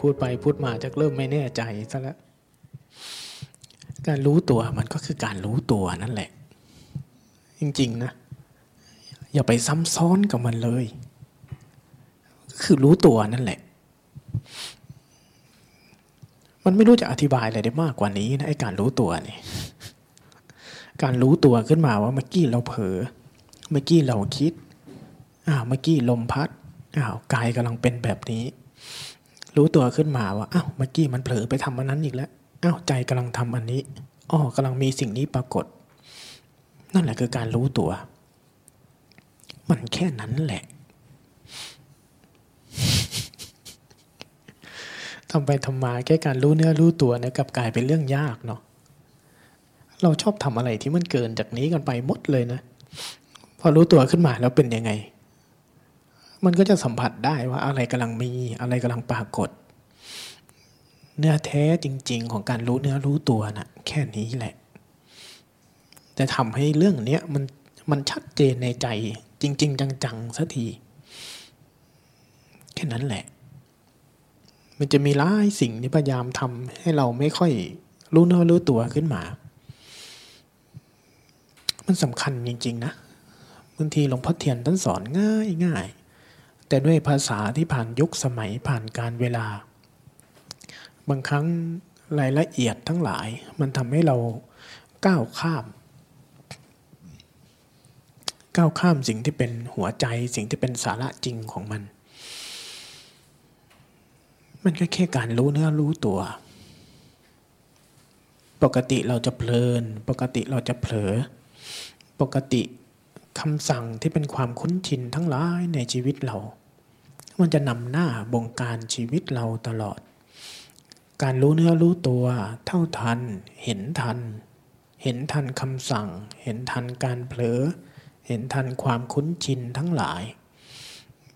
พูดไปพูดมาจะเริ่มไม่แน่ใจซะแล้วการรู้ตัวมันก็คือการรู้ตัวนั่นแหละ จริงๆนะ อย่าไปซ้ำซ้อนกับมันเลย ก็คือรู้ตัวนั่นแหละ มันไม่รู้จะอธิบายอะไรได้มากกว่านี้นะไอ้การรู้ตัวนี่การรู้ตัวขึ้นมาว่าเมื่อกี้เราเผลอเมื่อกี้เราคิดอ้าวเมื่อกี้ลมพัดอ้าวกายกำลังเป็นแบบนี้ รู้ตัวขึ้นมาว่าอ้าวเมื่อกี้มันเผลอไปทำอันนั้นอีกแล้วอ้าวใจกำลังทำอันนี้อ๋อกำลังมีสิ่งนี้ปรากฏ นั่นแหละคือการรู้ตัว มันแค่นั้นแหละทำไปทำมาแค่การรู้เนื้อรู้ตัวเนี่ยกับกลายเป็นเรื่องยากเนาะเราชอบทำอะไรที่มันเกินจากนี้กันไปหมดเลยนะ พอรู้ตัวขึ้นมาแล้วเป็นยังไง มันก็จะสัมผัสได้ว่าอะไรกำลังมีอะไรกำลังปรากฏ เนื้อแท้จริง ๆ ของการรู้เนื้อรู้ตัวนะ่ะแค่นี้แหละ จะทำให้เรื่องเนี้ยมันมันชัดเจนในใจ จริง ๆ จังๆสักที แค่นั้นแหละ มันจะมีหลายสิ่งที่พยายามทำให้เราไม่ค่อยรู้เนื้อรู้ตัวขึ้นมา มันสำคัญจริง ๆ นะบางทีหลวงพ่อเทียนท่านสอนง่ายง่าย แต่ด้วยภาษาที่ผ่านยุคสมัยผ่านการเวลา บางครั้งรายละเอียดทั้งหลาย มันทำให้เราก้าวข้าม ก้าวข้ามสิ่งที่เป็นหัวใจสิ่งที่เป็นสาระจริงของมัน มันก็แค่การรู้เนื้อรู้ตัว ปกติเราจะเพลิน ปกติเราจะเผลอ ปกติคำสั่งที่เป็นความคุ้นชินทั้งหลายในชีวิตเรา มันจะนำหน้าบงการชีวิตเราตลอด การรู้เนื้อรู้ตัวเท่าทัน เห็นทัน เห็นทันคำสั่ง เห็นทันการเผลอ เห็นทันความคุ้นชินทั้งหลาย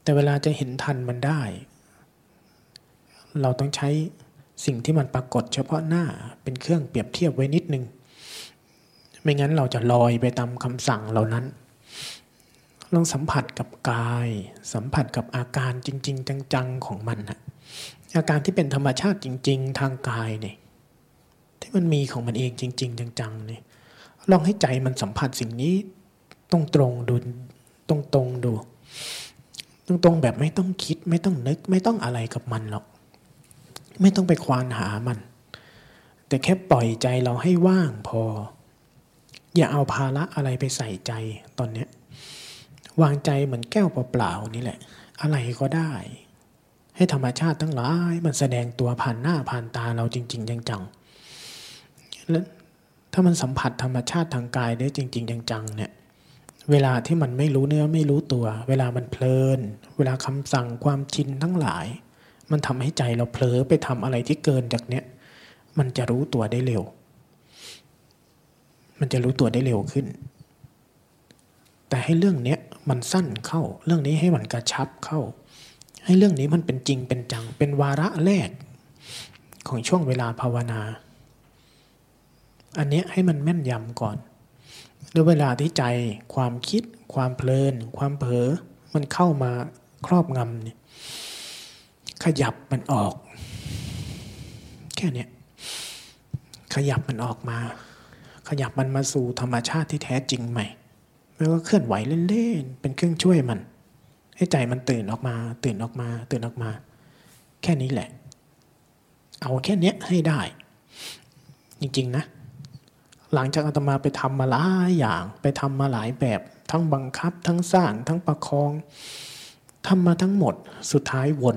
แต่เวลาจะเห็นทันมันได้ เราต้องใช้สิ่งที่มันปรากฏเฉพาะหน้าเป็นเครื่องเปรียบเทียบไว้นิดนึง ไม่งั้นเราจะลอยไปตามคำสั่งเหล่านั้น ลองสัมผัสกับกาย สัมผัสกับอาการจริง ๆ จังๆของมันนะอาการที่เป็นธรรมชาติจริง ๆ ทางกายเนี่ยที่มันมีของมันเองจริง ๆ จังๆเนี่ยลองให้ใจมันสัมผัสสิ่งนี้ตรงๆดูตรงๆดู ตรงๆแบบไม่ต้องคิด ไม่ต้องนึก ไม่ต้องอะไรกับมันหรอก ไม่ต้องไปควานหามัน แต่แค่ปล่อยใจเราให้ว่างพอ อย่าเอาภาระอะไรไปใส่ใจตอนเนี้ย วางใจเหมือนแก้วเปล่าๆนี่แหละ อะไรก็ได้ ให้ธรรมชาติทั้งหลายมันแสดงตัวผ่านหน้าผ่านตาเราจริง ๆ จังๆแล้วถ้ามันสัมผัสธรรมชาติทางกายได้จริง ๆ จังๆเนี่ยเวลาที่มันไม่รู้เนื้อไม่รู้ตัว เวลามันเพลิน เวลาคำสั่งความชินทั้งหลาย มันทำให้ใจเราเผลอไปทำอะไรที่เกินจากเนี้ยมันจะรู้ตัวได้เร็ว มันจะรู้ตัวได้เร็วขึ้น แต่ให้เรื่องเนี้ย มันสั้นเข้า เรื่องนี้ให้มันกระชับเข้า ให้เรื่องนี้มันเป็นจริงเป็นจัง เป็นวาระแรกของช่วงเวลาภาวนา อันนี้ให้มันแม่นยำก่อนด้วยเวลาที่ใจความคิด ความเพลิน ความเผลอมันเข้ามาครอบงำเนี่ยขยับมันออก แค่นี้ขยับมันออกมา ขยับมันมาสู่ธรรมชาติที่แท้จริงใหม่ ไม่ว่าเคลื่อนไหวเล่นๆเป็นเครื่องช่วยมันให้ใจมันตื่นออกมา ตื่นออกมา ตื่นออกมา แค่นี้แหละ เอาแค่เนี้ยให้ได้ จริงๆนะ หลังจากอาตมาไปทำมาหลายอย่าง ไปทำมาหลายแบบ ทั้งบังคับ ทั้งสร้าง ทั้งประคองทำมาทั้งหมด สุดท้ายวน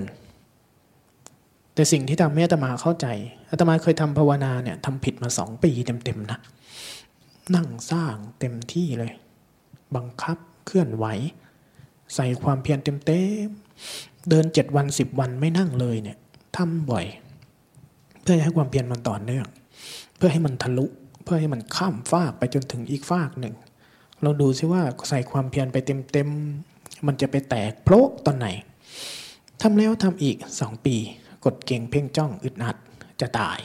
แต่สิ่งที่ทำให้อาตมาเข้าใจอาตมาเคยทำภาวนาเนี่ยทำผิดมาสองปีเต็มๆนะ นั่งสร้างเต็มที่เลย บังคับเคลื่อนไหว ใส่ความเพียรเต็มเต็มเดินเจ็ดวันสิบวันไม่นั่งเลยเนี่ยทำบ่อย เพื่อให้ความเพียรมันต่อเนื่อง เพื่อให้มันทะลุเพื่อให้มันข้ามฟากไปจนถึงอีกฟากหนึ่งเราดูซิว่าใส่ความเพียรไปเต็มเต็มมันจะไปแตกโผล่ตอนไหนทำแล้วทำอีกสองปี กดเก่งเพ่งจ้องอึดอัดจะตาย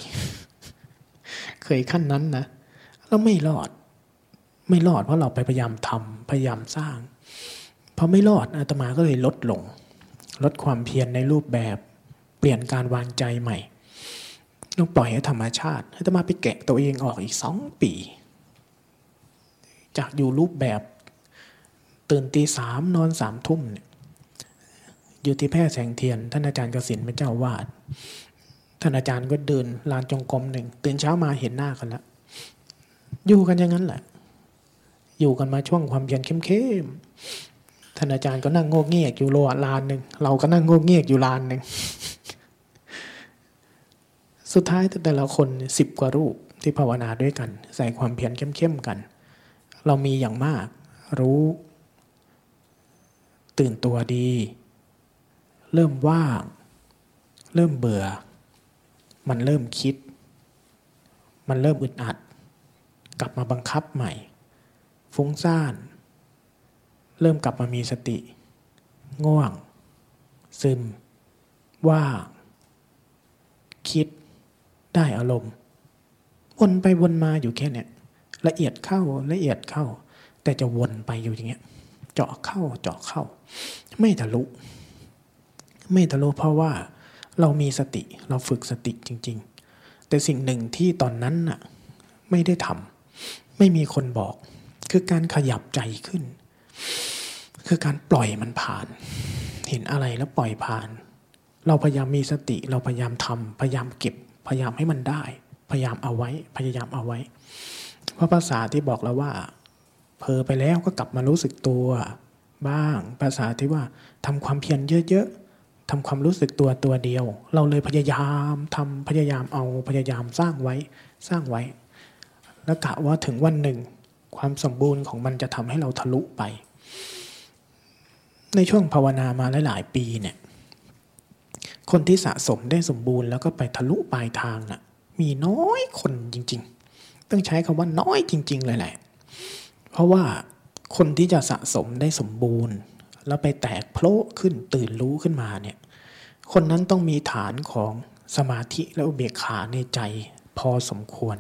เคยขั้นนั้นนะแล้วไม่รอด ไม่รอดเพราะเราไปพยายามทำพยายามสร้างพอไม่รอดอาตมาก็เลยลดลง ลดความเพียรในรูปแบบเปลี่ยนการวางใจใหม่ต้องปล่อยให้ธรรมชาติให้ตมาไปแกะตัวเองออกอีกสองปี จากอยู่รูปแบบตื่นตีสามนอนสามทุ่มเนี่ยอยู่ที่แพร่แสงเทียน ท่านอาจารย์กสินเป็นเจ้าวาดท่านอาจารย์ก็เดินลานจงกรมหนึ่งตื่นเช้ามาเห็นหน้ากันแล้วอยู่กันอย่างนั้นแหละ อยู่กันมาช่วงความเพียรเข้มๆท่านอาจารย์ก็นั่งโงกเงียกอยู่โลลานหนึ่งเราก็นั่งโงกเงียกอยู่ลานหนึ่งสุดท้ายแต่ละคนสิบกว่ารูปที่ภาวนาด้วยกัน ใส่ความเพียรเข้มๆกัน เรามีอย่างมาก รู้ ตื่นตัวดี เริ่มว่าง เริ่มเบื่อ มันเริ่มคิด มันเริ่มอึดอัด กลับมาบังคับใหม่ ฟุ้งซ่าน เริ่มกลับมามีสติ ง่วง ซึม ว่างคิด ได้อารมณ์ วนไปวนมาอยู่แค่เนี้ยละเอียดเข้าละเอียดเข้า แต่จะวนไปอยู่อย่างเงี้ย เจาะเข้าเจาะเข้า ไม่ทะลุ ไม่ทะลุเพราะว่าเรามีสติเราฝึกสติจริง ๆ แต่สิ่งหนึ่งที่ตอนนั้นน่ะ ไม่ได้ทำไม่มีคนบอก คือการขยับใจขึ้น คือการปล่อยมันผ่าน เห็นอะไรแล้วปล่อยผ่าน เราพยายามมีสติ เราพยายามทำพยายามเก็บ พยายามให้มันได้ พยายามเอาไว้ พยายามเอาไว้ เพราะภาษาที่บอกแล้วว่าเพอไปแล้วก็กลับมารู้สึกตัวบ้าง ภาษาที่ว่าทำความเพียรเยอะๆทำความรู้สึกตัวตัวเดียว เราเลยพยายามทำพยายามเอาพยายามสร้างไว้สร้างไว้ แล้วกะว่าถึงวันหนึ่ง ความสมบูรณ์ของมันจะทำให้เราทะลุไป ในช่วงภาวนามาหลาย ๆ ปีเนี่ยคนที่สะสมได้สมบูรณ์แล้วก็ไปทะลุปลายทางนะ่ะมีน้อยคนจริง ๆ ต้องใช้คำว่าน้อยจริง ๆ เลยแหละ เพราะว่าคนที่จะสะสมได้สมบูรณ์ แล้วไปแตกโผล่ขึ้นตื่นรู้ขึ้นมาเนี่ยคนนั้นต้องมีฐานของสมาธิและอุเบกขาในใจพอสมควร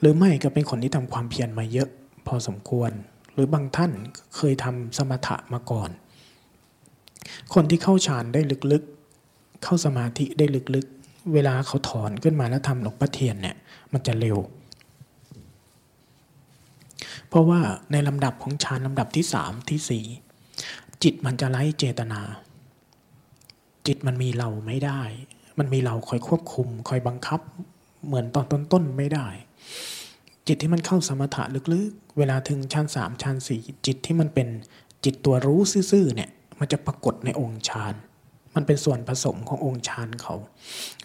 หรือไม่ก็เป็นคนที่ทำความเพียรมาเยอะพอสมควร หรือบางท่านเคยทำสมถะมาก่อน คนที่เข้าฌานได้ลึกๆ เข้าสมาธิได้ลึกๆ เวลาเขาถอนขึ้นมาแล้วทำหลวงพ่อเทียนเนี่ยมันจะเร็ว เพราะว่าในลำดับของฌานลำดับที่สามที่สี่จิตมันจะไร้เจตนา จิตมันมีเราไม่ได้ มันมีเราคอยควบคุม คอยบังคับ เหมือนตอนต้นๆไม่ได้ จิตที่มันเข้าสมถะลึกๆ เวลาถึงฌานสามฌานสี่จิตที่มันเป็นจิตตัวรู้ซื่อๆเนี่ยมันจะปรากฏในองค์ฌานมันเป็นส่วนผสมขององค์ฌานเขา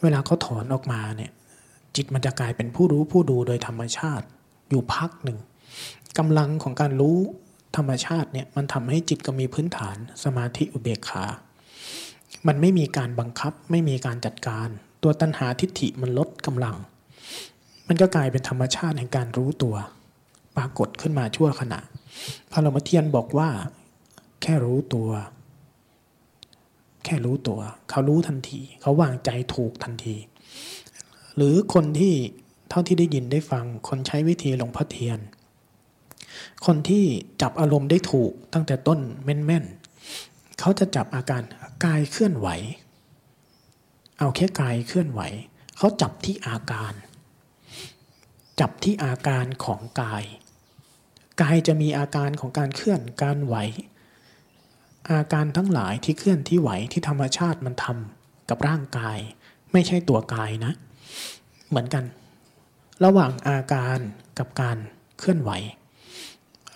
เวลาเขาถอนออกมาเนี่ยจิตมันจะกลายเป็นผู้รู้ผู้ดูโดยธรรมชาติอยู่พักหนึ่งกำลังของการรู้ธรรมชาติเนี่ยมันทำให้จิตก็มีพื้นฐานสมาธิอุเบกขา มันไม่มีการบังคับไม่มีการจัดการ ตัวตัณหาทิฏฐิมันลดกำลัง มันก็กลายเป็นธรรมชาติแห่งการรู้ตัว ปรากฏขึ้นมาชั่วขณะพระรมเทียนบอกว่า แค่รู้ตัว แค่รู้ตัว เขารู้ทันที เขาวางใจถูกทันที หรือคนที่เท่าที่ได้ยินได้ฟัง คนใช้วิธีหลวงพ่อเทียน คนที่จับอารมณ์ได้ถูกตั้งแต่ต้นแม่นๆเขาจะจับอาการกายเคลื่อนไหว เอาแค่กายเคลื่อนไหว เขาจับที่อาการ จับที่อาการของกาย กายจะมีอาการของการเคลื่อนการไหว อาการทั้งหลายที่เคลื่อนที่ไหวที่ธรรมชาติมันทำกับร่างกาย ไม่ใช่ตัวกายนะ เหมือนกัน ระหว่างอาการกับการเคลื่อนไหว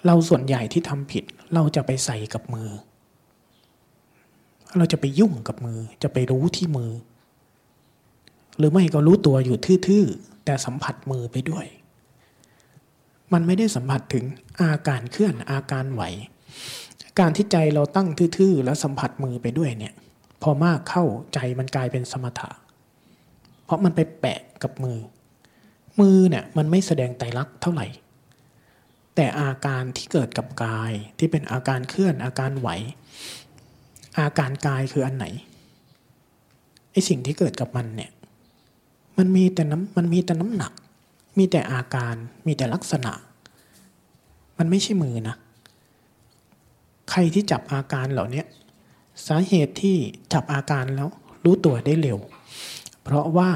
เราส่วนใหญ่ที่ทำผิดเราจะไปใส่กับมือ เราจะไปยุ่งกับมือจะไปรู้ที่มือ หรือไม่ก็รู้ตัวอยู่ทื่อๆ แต่สัมผัสมือไปด้วย มันไม่ได้สัมผัสถึงอาการเคลื่อนอาการไหว การที่ใจเราตั้งทื่อๆ แล้วสัมผัสมือไปด้วยเนี่ย พอมากเข้าใจมันกลายเป็นสมถะ เพราะมันไปแปะกับมือ มือเนี่ยมันไม่แสดงไตรลักษณ์เท่าไหร่ แต่อาการที่เกิดกับกายที่เป็นอาการเคลื่อนอาการไหว อาการกายคืออันไหนไอสิ่งที่เกิดกับมันเนี่ย มันมีแต่น้ำมันมีแต่น้ำหนัก มีแต่อาการ มีแต่ลักษณะ มันไม่ใช่มือนะ ใครที่จับอาการเหล่านี้สาเหตุที่จับอาการแล้วรู้ตัวได้เร็ว เพราะว่า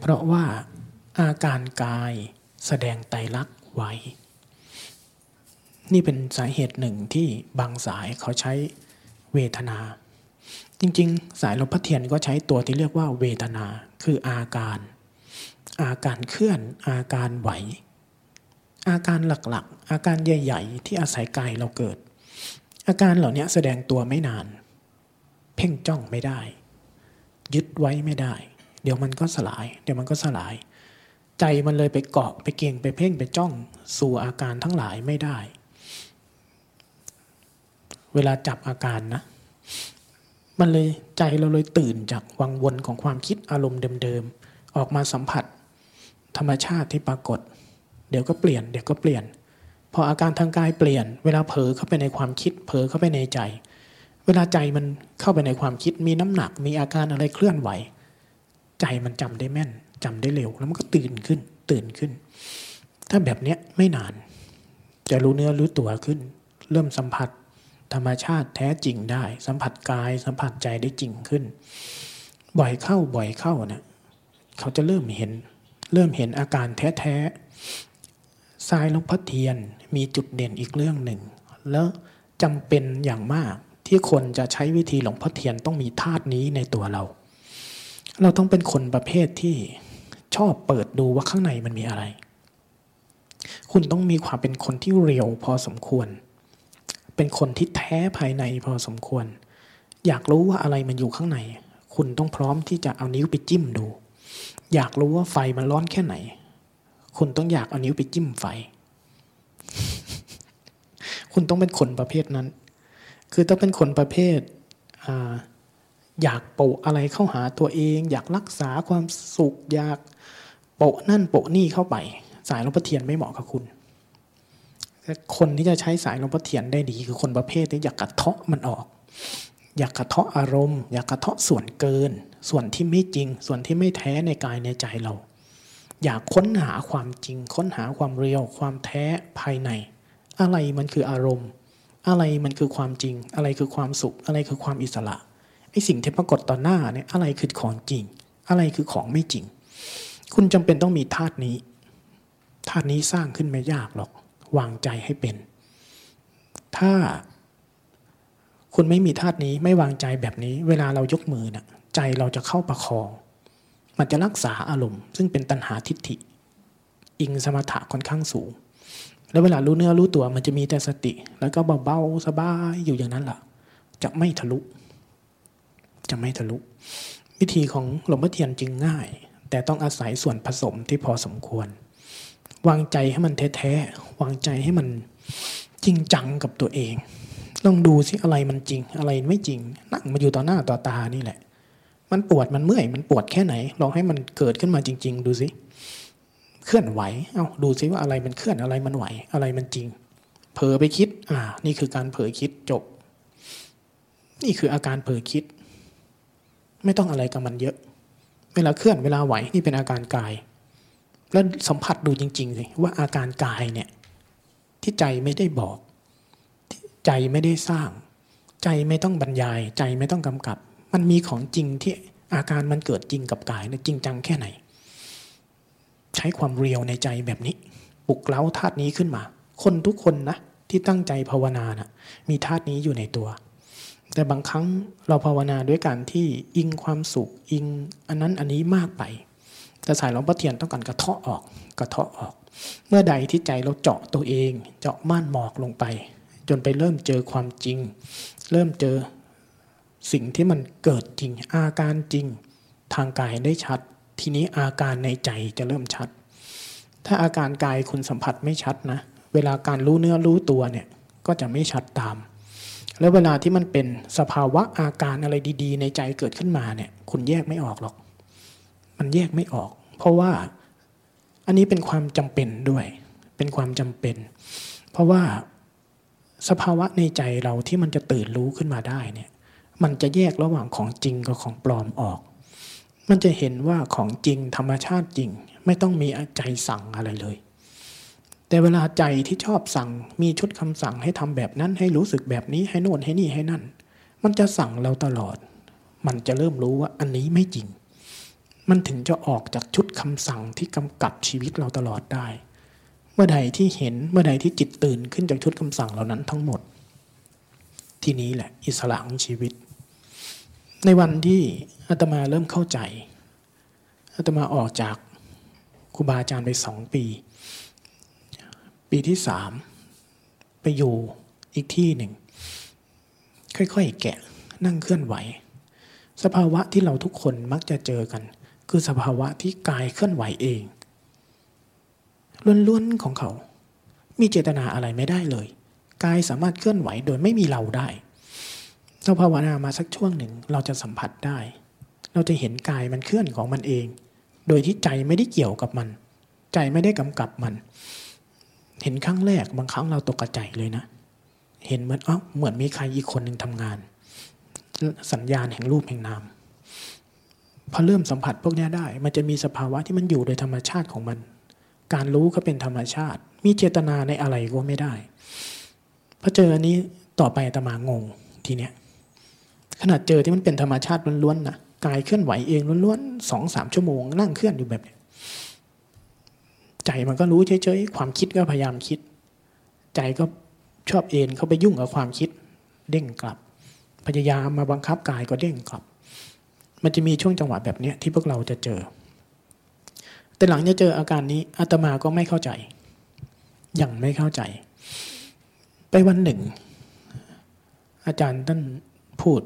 เพราะว่าอาการกายแสดงไตรลักษณ์ไว้ นี่เป็นสาเหตุหนึ่งที่บางสายเขาใช้เวทนา จริงๆ สายหลวงพ่อเทียนก็ใช้ตัวที่เรียกว่าเวทนา คืออาการ อาการเคลื่อน อาการไหว อาการหลักๆ อาการใหญ่ ๆ ที่อาศัยกายเราเกิด อาการเหล่านี้แสดงตัวไม่นาน เพ่งจ้องไม่ได้ ยึดไว้ไม่ได้ เดี๋ยวมันก็สลาย เดี๋ยวมันก็สลาย ใจมันเลยไปเกาะไปเก่งไปเพ่งไปจ้อง สู่อาการทั้งหลายไม่ได้ เวลาจับอาการนะ มันเลยใจเราเลยตื่นจากวังวนของความคิดอารมณ์เดิมๆ ออกมาสัมผัส ธรรมชาติที่ปรากฏ เดี๋ยวก็เปลี่ยน เดี๋ยวก็เปลี่ยน พออาการทางกายเปลี่ยน เวลาเผลอเข้าไปในความคิด เผลอเข้าไปในใจ เวลาใจมันเข้าไปในความคิด มีน้ำหนัก มีอาการอะไรเคลื่อนไหว ใจมันจำได้แม่นจำได้เร็ว แล้วมันก็ตื่นขึ้น ตื่นขึ้น ถ้าแบบเนี้ยไม่นาน จะรู้เนื้อรู้ตัวขึ้น เริ่มสัมผัส ธรรมชาติแท้จริงได้ สัมผัสกายสัมผัสใจได้จริงขึ้น บ่อยเข้าบ่อยเข้านะเขาจะเริ่มเห็น เริ่มเห็นอาการแท้ๆทรายหลงพ่อเทียนมีจุดเด่นอีกเรื่องหนึ่ง แล้วจำเป็นอย่างมากที่คนจะใช้วิธีหลงพ่อเทียนต้องมีธาตุนี้ในตัวเรา เราต้องเป็นคนประเภทที่ชอบเปิดดูว่าข้างในมันมีอะไร คุณต้องมีความเป็นคนที่เรียวพอสมควร เป็นคนที่แท้ภายในพอสมควร อยากรู้ว่าอะไรมันอยู่ข้างใน คุณต้องพร้อมที่จะเอานิ้วไปจิ้มดู อยากรู้ว่าไฟมันร้อนแค่ไหน คุณต้องอยากเอานิ้วไปจิ้มไฟ คุณต้องเป็นคนประเภทนั้น คือต้องเป็นคนประเภทออยากโปะอะไรเข้าหาตัวเอง อยากรักษาความสุข อยากโปะนั่นโปะนี่เข้าไป สายลวงพ่อเทียนไม่เหมาะกับคุณ คนที่จะใช้สายหลวงพ่อเทียนได้ดี คือคนประเภทที่อยากกระเทาะมันออก อยากกระเทาะอารมณ์ อยากกระเทาะส่วนเกิน ส่วนที่ไม่จริง ส่วนที่ไม่แท้ในกายในใจเรา อยากค้นหาความจริง ค้นหาความเรียว ความแท้ภายใน อะไรมันคืออารมณ์ อะไรมันคือความจริง อะไรคือความสุข อะไรคือความอิสระไอสิ่งที่ปรากฏต่อหน้าเนี่ยอะไรคือของจริง อะไรคือของไม่จริง คุณจำเป็นต้องมีธาตุนี้ธาตุนี้สร้างขึ้นไม่ยากหรอก วางใจให้เป็น ถ้าคุณไม่มีธาตุนี้ไม่วางใจแบบนี้ เวลาเรายกมือนะ่ะใจเราจะเข้าประคอง มันจะรักษาอารมณ์ ซึ่งเป็นตัณหาทิฏฐิ อิงสมถะค่อนข้างสูง แล้วเวลารู้เนื้อรู้ตัวมันจะมีแต่สติ แล้วก็เบาๆสบายอยู่อย่างนั้นแหละจะไม่ทะลุ จะไม่ทะลุ วิธีของหลวงพ่อเทียนจึงง่าย แต่ต้องอาศัยส่วนผสมที่พอสมควร วางใจให้มันแท้ๆวางใจให้มันจริงจังกับตัวเองลองดูสิอะไรมันจริง อะไรไม่จริง นั่งมาอยู่ต่อหน้าต่อตานี่แหละ มันปวดมันเมื่อยมันปวดแค่ไหน ลองให้มันเกิดขึ้นมาจริง ๆ ดูสิเคลื่อนไหวเอา้าดูสิว่าอะไรมันเคลื่อนอะไรมันไหวอะไรมันจริง เผลอไปคิด อ่า นี่คือการเผลอคิดจบ นี่คืออาการเผลอคิด ไม่ต้องอะไรกับมันเยอะ เวลาเคลื่อนเวลาไหวนี่เป็นอาการกาย แล้วสัมผัสดูจริงๆสิว่าอาการกายเนี่ยที่ใจไม่ได้บอก ใจไม่ได้สร้าง ใจไม่ต้องบรรยาย ใจไม่ต้องกำกับ มันมีของจริงที่อาการมันเกิดจริงกับกายเนี่ยจริงจังแค่ไหน ใช้ความเรียวในใจแบบนี้ปลุกเล้าธาตุนี้ขึ้นมา คนทุกคนนะที่ตั้งใจภาวนานะมีธาตุนี้อยู่ในตัว แต่บางครั้งเราภาวนาด้วยการที่อิงความสุขอิงอันนั้นอันนี้มากไป แต่สายหลวงพ่อเทียนต้องการกระเทาะออกกระเทาะออก เมื่อใดที่ใจเราเจาะตัวเอง เจาะม่านหมอกลงไป จนไปเริ่มเจอความจริง เริ่มเจอสิ่งที่มันเกิดจริง อาการจริงทางกายได้ชัด ทีนี้อาการในใจจะเริ่มชัด ถ้าอาการกายคุณสัมผัสไม่ชัดนะ เวลาการรู้เนื้อรู้ตัวเนี่ยก็จะไม่ชัดตาม แล้วเวลาที่มันเป็นสภาวะอาการอะไรดี ๆ ในใจเกิดขึ้นมาเนี่ย คุณแยกไม่ออกหรอก มันแยกไม่ออก เพราะว่าอันนี้เป็นความจำเป็นด้วย เป็นความจำเป็น เพราะว่าสภาวะในใจเราที่มันจะตื่นรู้ขึ้นมาได้เนี่ย มันจะแยกระหว่างของจริงกับของปลอมออก มันจะเห็นว่าของจริงธรรมชาติจริง ไม่ต้องมีใจสั่งอะไรเลย แต่แต่เวลาใจที่ชอบสั่งมีชุดคำสั่งให้ทำแบบนั้นให้รู้สึกแบบนี้ให้โน่นให้นี่ให้นั่น มันจะสั่งเราตลอด มันจะเริ่มรู้ว่าอันนี้ไม่จริง มันถึงจะออกจากชุดคำสั่งที่กำกับชีวิตเราตลอดได้ เมื่อใดที่เห็นเมื่อใดที่จิตตื่นขึ้นจากชุดคำสั่งเหล่านั้นทั้งหมด ที่นี้แหละอิสระของชีวิต ในวันที่อาตมาเริ่มเข้าใจอาตมาออกจากครูบาอาจารย์ไปสองปี ปีที่สามไปอยู่อีกที่หนึ่ง ค่อยๆแกะนั่งเคลื่อนไหว สภาวะที่เราทุกคนมักจะเจอกัน คือสภาวะที่กายเคลื่อนไหวเองล้วนๆของเขา มีเจตนาอะไรไม่ได้เลย กายสามารถเคลื่อนไหวโดยไม่มีเราได้เราภาวนามาสักช่วงหนึ่งเราจะสัมผัสได้ เราจะเห็นกายมันเคลื่อนของมันเอง โดยที่ใจไม่ได้เกี่ยวกับมัน ใจไม่ได้กำกับมัน เห็นครั้งแรกบางครั้งเราตกใจเลยนะ เห็นเหมือนอ๋อเหมือนมีใครอีกคนหนึ่งทำงาน สัญญาณแห่งรูปแห่งนาม พอเริ่มสัมผัสพวกนี้ได้ มันจะมีสภาวะที่มันอยู่โดยธรรมชาติของมัน การรู้ก็เป็นธรรมชาติ มีเจตนาในอะไรก็ไม่ได้พอเจออันนี้ต่อไปตมางงทีเนี้ยขนาดเจอที่มันเป็นธรรมชาติล้วนๆนะกายเคลื่อนไหวเองล้วนๆสองสามชั่วโมง นั่งเคลื่อนอยู่แบบนี้ใจมันก็รู้เฉยๆความคิดก็พยายามคิด ใจก็ชอบเอ็นเข้าไปยุ่งกับความคิด เด้งกลับ พยายามมาบังคับกายก็เด้งกลับ มันจะมีช่วงจังหวะแบบนี้ที่พวกเราจะเจอ แต่หลังจะเจออาการนี้อาตมาก็ไม่เข้าใจ ยังไม่เข้าใจ ไปวันหนึ่ง อาจารย์ท่านพูด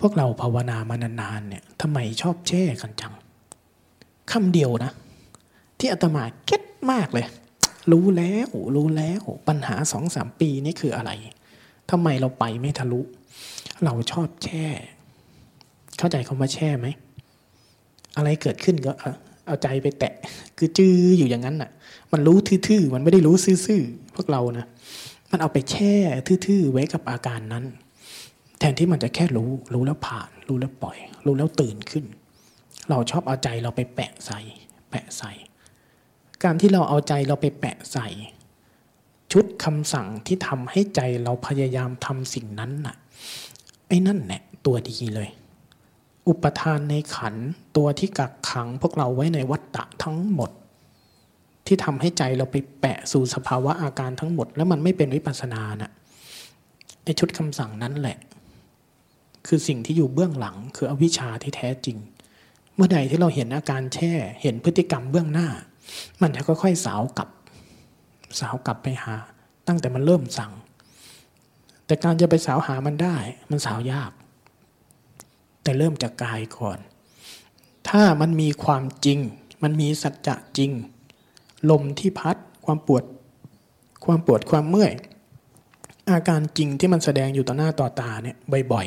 พวกเราภาวนามานานๆเนี่ยทำไมชอบแช่กันจังคำเดียวนะ ที่อาตมาเก็ตมากเลย รู้แล้วรู้แล้วปัญหาสองสามปีนี่คืออะไรทำไมเราไปไม่ทะลุ เราชอบแช่ เข้าใจคำว่าแช่ไหม อะไรเกิดขึ้นก็เอาใจไปแตะ คือจื้ออยู่อย่างนั้นน่ะ มันรู้ทื่อๆ มันไม่ได้รู้ซื่อๆ พวกเรานะ มันเอาไปแช่ทื่อๆ ไว้กับอาการนั้น แทนที่มันจะแค่รู้ รู้แล้วผ่าน รู้แล้วปล่อย รู้แล้วตื่นขึ้น เราชอบเอาใจเราไปแปะใส่ แปะใส่ การที่เราเอาใจเราไปแปะใส่ ชุดคำสั่งที่ทำให้ใจเราพยายามทำสิ่งนั้นน่ะ ไอ้นั่นแหละตัวดีเลย อุปทานในขันตัวที่กักขังพวกเราไว้ในวัฏฏะทั้งหมด ที่ทำให้ใจเราไปแปะสู่สภาวะอาการทั้งหมด แล้วมันไม่เป็นวิปัสสนาน่ะไอชุดคำสั่งนั้นแหละ คือสิ่งที่อยู่เบื้องหลังคืออวิชชาที่แท้จริง เมื่อใดที่เราเห็นอาการแช่ เห็นพฤติกรรมเบื้องหน้า มันจะค่อยๆสาวกลับ สาวกลับไปหา ตั้งแต่มันเริ่มสั่ง แต่การจะไปสาวหามันได้ มันสาวยาก แต่เริ่มจากกายก่อน ถ้ามันมีความจริง มันมีสัจจะจริง ลมที่พัดความปวด ความปวดความเมื่อย อาการจริงที่มันแสดงอยู่ต่อหน้าต่อตาเนี่ยบ่อย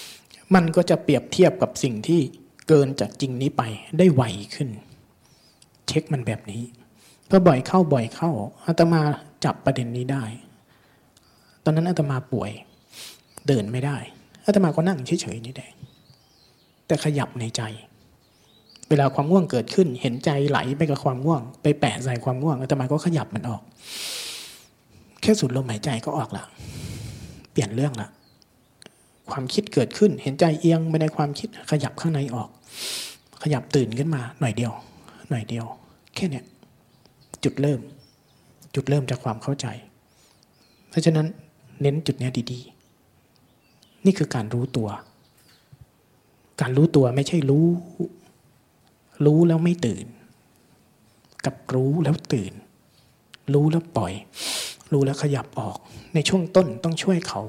ๆ มันก็จะเปรียบเทียบกับสิ่งที่เกินจากจริงนี้ไปได้ไวขึ้น เช็คมันแบบนี้พอบ่อยเข้าบ่อยเข้าอาตมาจับประเด็นนี้ได้ ตอนนั้นอาตมาป่วยเดินไม่ได้อาตมาก็นั่งเฉยๆนี่แหละ แต่ขยับในใจ เวลาความง่วงเกิดขึ้น เห็นใจไหลไปกับความง่วง ไปแปะใส่ความง่วงอาตมาก็ขยับมันออก แค่สูดลมหายใจก็ออกละเปลี่ยนเรื่องละความคิดเกิดขึ้น เห็นใจเอียงไปในความคิดขยับข้างในออก ขยับตื่นขึ้นมา หน่อยเดียว หน่อยเดียว แค่เนี้ยจุดเริ่ม จุดเริ่มจากความเข้าใจ เพราะฉะนั้นเน้นจุดนี้ดีๆ นี่คือการรู้ตัว การรู้ตัวไม่ใช่รู้ รู้แล้วไม่ตื่น กับรู้แล้วตื่น รู้แล้วปล่อย รู้แล้วขยับออก ในช่วงต้นต้องช่วยเขา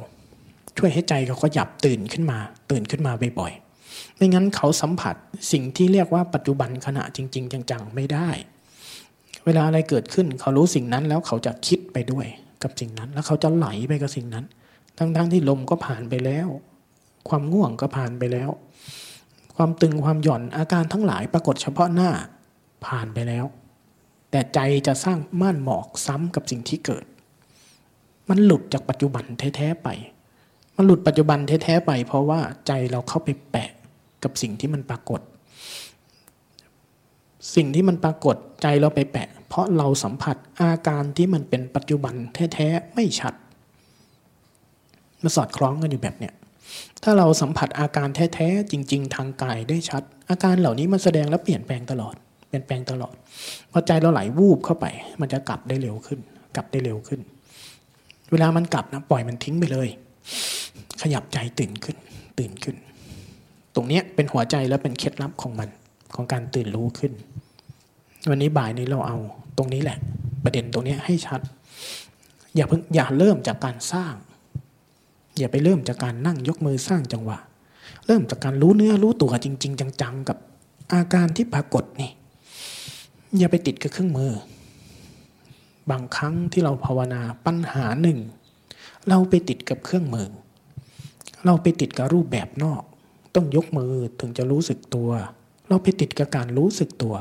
ช่วยให้ใจเขาขยับตื่นขึ้นมา ตื่นขึ้นมาบ่อยๆไม่งั้นเขาสัมผัสสิ่งที่เรียกว่าปัจจุบันขณะจริง ๆ จังๆ ไม่ได้ เวลาอะไรเกิดขึ้น เขารู้สิ่งนั้นแล้วเขาจะคิดไปด้วย กับสิ่งนั้น แล้วเขาจะไหลไปกับสิ่งนั้น ทั้งๆที่ลมก็ผ่านไปแล้ว ความง่วงก็ผ่านไปแล้ว ความตึงความหย่อนอาการทั้งหลายปรากฏเฉพาะหน้าผ่านไปแล้ว แต่ใจจะสร้างม่านหมอกซ้ำกับสิ่งที่เกิด มันหลุดจากปัจจุบันแท้ๆไป มันหลุดปัจจุบันแท้ๆไป เพราะว่าใจเราเข้าไปแปะกับสิ่งที่มันปรากฏ สิ่งที่มันปรากฏใจเราไปแปะ เพราะเราสัมผัสอาการที่มันเป็นปัจจุบันแท้ๆไม่ชัดมาสอดคล้องกันอยู่แบบเนี้ย ถ้าเราสัมผัสอาการแท้ๆจริง ๆ ทางกายได้ชัด อาการเหล่านี้มันแสดงและเปลี่ยนแปลงตลอด เปลี่ยนแปลงตลอดพอใจเราไหลวูบเข้าไป มันจะกลับได้เร็วขึ้น กลับได้เร็วขึ้น เวลามันกลับนะปล่อยมันทิ้งไปเลย ขยับใจตื่นขึ้น ตื่นขึ้น ตรงนี้เป็นหัวใจและเป็นเคล็ดลับของมันของการตื่นรู้ขึ้น วันนี้บ่ายนี้เราเอาตรงนี้แหละ ประเด็นตรงนี้ให้ชัด อย่าเพิ่งอย่าเริ่มจากการสร้าง อย่าไปเริ่มจากการนั่งยกมือสร้างจังหวะ เริ่มจากการรู้เนื้อรู้ตัวจริง ๆ จังๆ กับอาการที่ปรากฏนี่ อย่าไปติดกับเครื่องมือ บางครั้งที่เราภาวนาปัญหาหนึ่ง เราไปติดกับเครื่องมือ เราไปติดกับรูปแบบนอก ต้องยกมือถึงจะรู้สึกตัว เราไปติดกับการรู้สึกตัว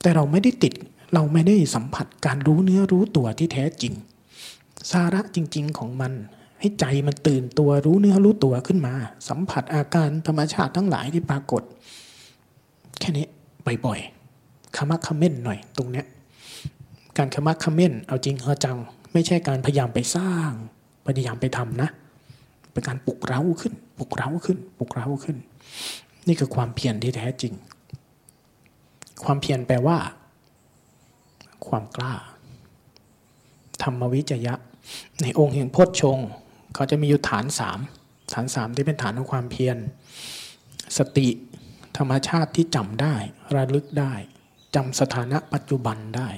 แต่เราไม่ได้ติดเราไม่ได้สัมผัสการรู้เนื้อรู้ตัวที่แท้จริง สาระจริง ๆ ของมัน ให้ใจมันตื่นตัวรู้เนื้อรู้ตัวขึ้นมา สัมผัสอาการธรรมชาติทั้งหลายที่ปรากฏ แค่นี้บ่อยๆคำมักคำเม่นหน่อยตรงเนี้ยการคำมักคำเม่นเอาจริงเอาจัง ไม่ใช่การพยายามไปสร้าง พยายามไปทำนะ เป็นการปลุกเร้าขึ้น ปลุกเร้าขึ้น ปลุกเร้าขึ้น นี่คือความเพียรที่แท้จริง ความเพียรแปลว่า ความกล้าธรรมวิจยะ ในองค์แห่งโพชฌงค์ เขาจะมีอยู่ฐานสามฐานสามที่เป็นฐานของความเพียรสติธรรมชาติที่จำได้ระลึกได้จำสถานะปัจจุบันได้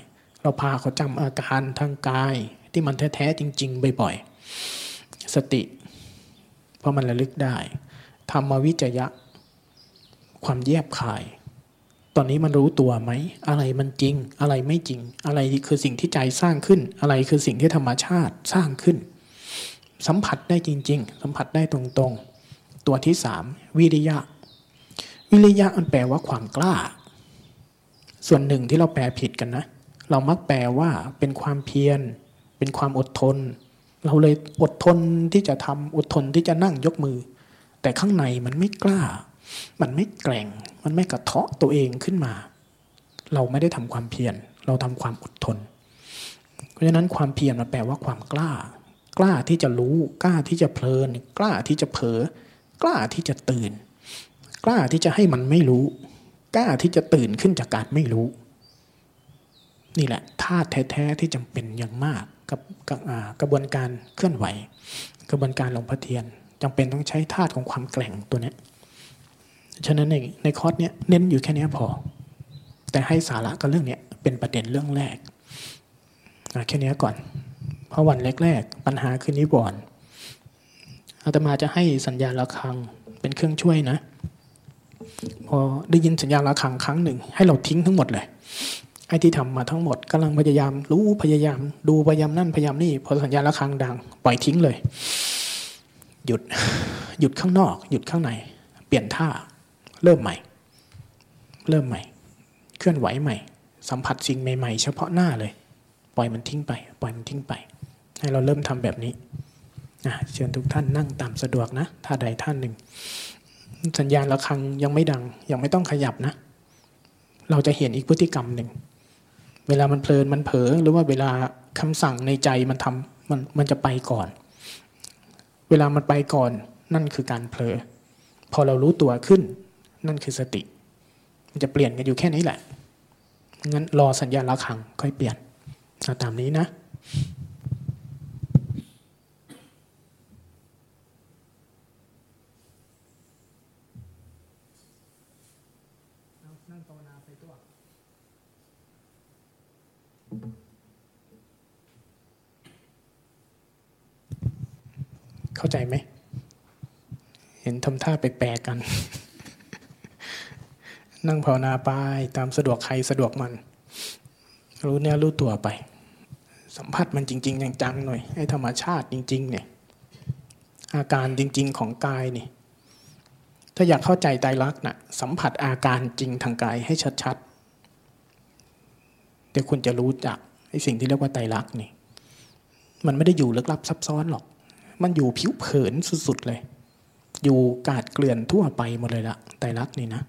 เราพาเขาจำอาการทางกายที่มันแท้ๆจริง ๆ บ่อยๆสติ เพราะมันระลึกได้ธรรมวิจยะ ความแยบคาย ตอนนี้มันรู้ตัวไหม อะไรมันจริง อะไรไม่จริง อะไรคือสิ่งที่ใจสร้างขึ้น อะไรคือสิ่งที่ธรรมชาติสร้างขึ้น สัมผัสได้จริง ๆ สัมผัสได้ตรงๆ ตัวที่สามวิริยะ วิริยะมันแปลว่าความกล้า ส่วนหนึ่งที่เราแปลผิดกันนะ เรามักแปลว่าเป็นความเพียร เป็นความอดทน เราเลยอดทนที่จะทำอดทนที่จะนั่งยกมือ แต่ข้างในมันไม่กล้า มันไม่แกร่ง มันไม่กระเทาะตัวเองขึ้นมา เราไม่ได้ทำความเพียร เราทำความอดทน เพราะฉะนั้นความเพียรมันแปลว่าความกล้า กล้าที่จะรู้ กล้าที่จะเพลิน กล้าที่จะเผลอกล้าที่จะตื่น กล้าที่จะให้มันไม่รู้ กล้าที่จะตื่นขึ้นจากการไม่รู้ นี่แหละธาตุแท้ๆที่จำเป็นอย่างมากกับกระบวนการเคลื่อนไหว กระบวนการลงพระเทียนจำเป็นต้องใช้ธาตุของความแกร่งตัวนี้ฉะนั้นในในคอร์สเนี้ยเน้นอยู่แค่นี้พอ แต่ให้สาระกับเรื่องเนี้ยเป็นประเด็นเรื่องแรกแค่นี้ก่อน ราะวันแรกๆปัญหาคือนิวรณ์อาตมาจะให้สัญญาณระฆังเป็นเครื่องช่วยนะ พอได้ยินสัญญาณระฆังครั้งหนึ่ง ให้เราทิ้งทั้งหมดเลยไอ้ที่ทำมาทั้งหมดกำลังพยายามรู้พยายาม ดูพยายามนั่นพยายามนี่พอสัญญาณระฆังดัง ปล่อยทิ้งเลย หยุดหยุดข้างนอก หยุดข้างใน เปลี่ยนท่าเริ่มใหม่ เริ่มใหม่ เคลื่อนไหวใหม่ สัมผัสสิ่งใหม่ๆ เฉพาะหน้าเลย ปล่อยมันทิ้งไป ปล่อยมันทิ้งไป ให้เราเริ่มทำแบบนี้เชิญทุกท่านนั่งตามสะดวกนะท่าใดท่านหนึ่ง สัญญาณระฆังยังไม่ดัง ยังไม่ต้องขยับนะ เราจะเห็นอีกพฤติกรรมหนึ่ง เวลามันเพลินมันเผลอหรือว่าเวลาคำสั่งในใจมันทำมันมันจะไปก่อน เวลามันไปก่อนนั่นคือการเผลอ พอเรารู้ตัวขึ้น นั่นคือสติ มันจะเปลี่ยนกันอยู่แค่นี้แหละงั้นรอสัญญาณระฆังค่อยเปลี่ยนตามนี้นะ เข้าใจไหม เห็นทำท่าแปลกๆกัน นั่งภาวนาไปตามสะดวกใครสะดวกมัน รู้เนี่ยรู้ตัวไป สัมผัสมันจริง ๆ จังๆหน่อยให้ธรรมชาติจริง ๆ เนี่ย อาการจริง ๆ ของกายนี่ ถ้าอยากเข้าใจไตรลักษณ์นะสัมผัสอาการจริงทางกายให้ชัดๆแต่คุณจะรู้จักไอ้สิ่งที่เรียกว่าไตรลักษณ์นี่มันไม่ได้อยู่ลึกลับซับซ้อนหรอก มันอยู่ผิวเผินสุดๆเลย อยู่กาดเกลื่อนทั่วไปหมดเลยละไตรลักษณ์นี่นะ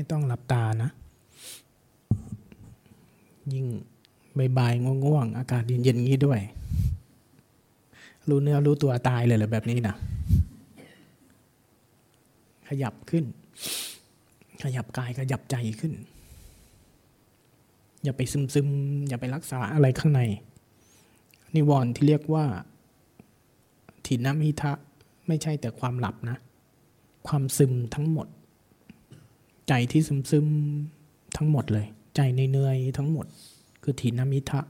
ไม่ต้องหลับตานะ ยิ่งบายๆง่วงๆ อากาศเย็นๆงี้ด้วย รู้เนื้อรู้ตัวตายเลยเหรอแบบนี้นะขยับขึ้น ขยับกายขยับใจขึ้น อย่าไปซึมซึมอย่าไปรักษาอะไรข้างใน นิวรณ์ที่เรียกว่าถินมิทะไม่ใช่แต่ความหลับนะ ความซึมทั้งหมด ใจที่ซึมซึมทั้งหมดเลย ใจในเนื่อยทั้งหมด คือถีนมิทะ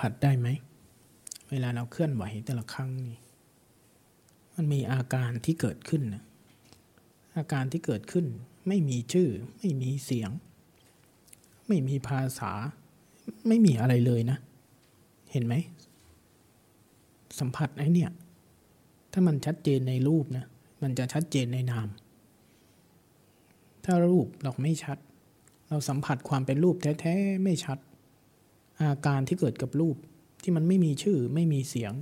ผัสได้ไหม เวลาเราเคลื่อนไหวแต่ละครั้งนี่มันมีอาการที่เกิดขึ้นนะอาการที่เกิดขึ้น ไม่มีชื่อ ไม่มีเสียง ไม่มีภาษา ไม่มีอะไรเลยนะ เห็นไหม สัมผัสไอ้เนี่ย ถ้ามันชัดเจนในรูปนะ มันจะชัดเจนในนาม ถ้ารูปเราไม่ชัด เราสัมผัสความเป็นรูปแท้ๆไม่ชัด อาการที่เกิดกับรูปที่มันไม่มีชื่อไม่มีเสียง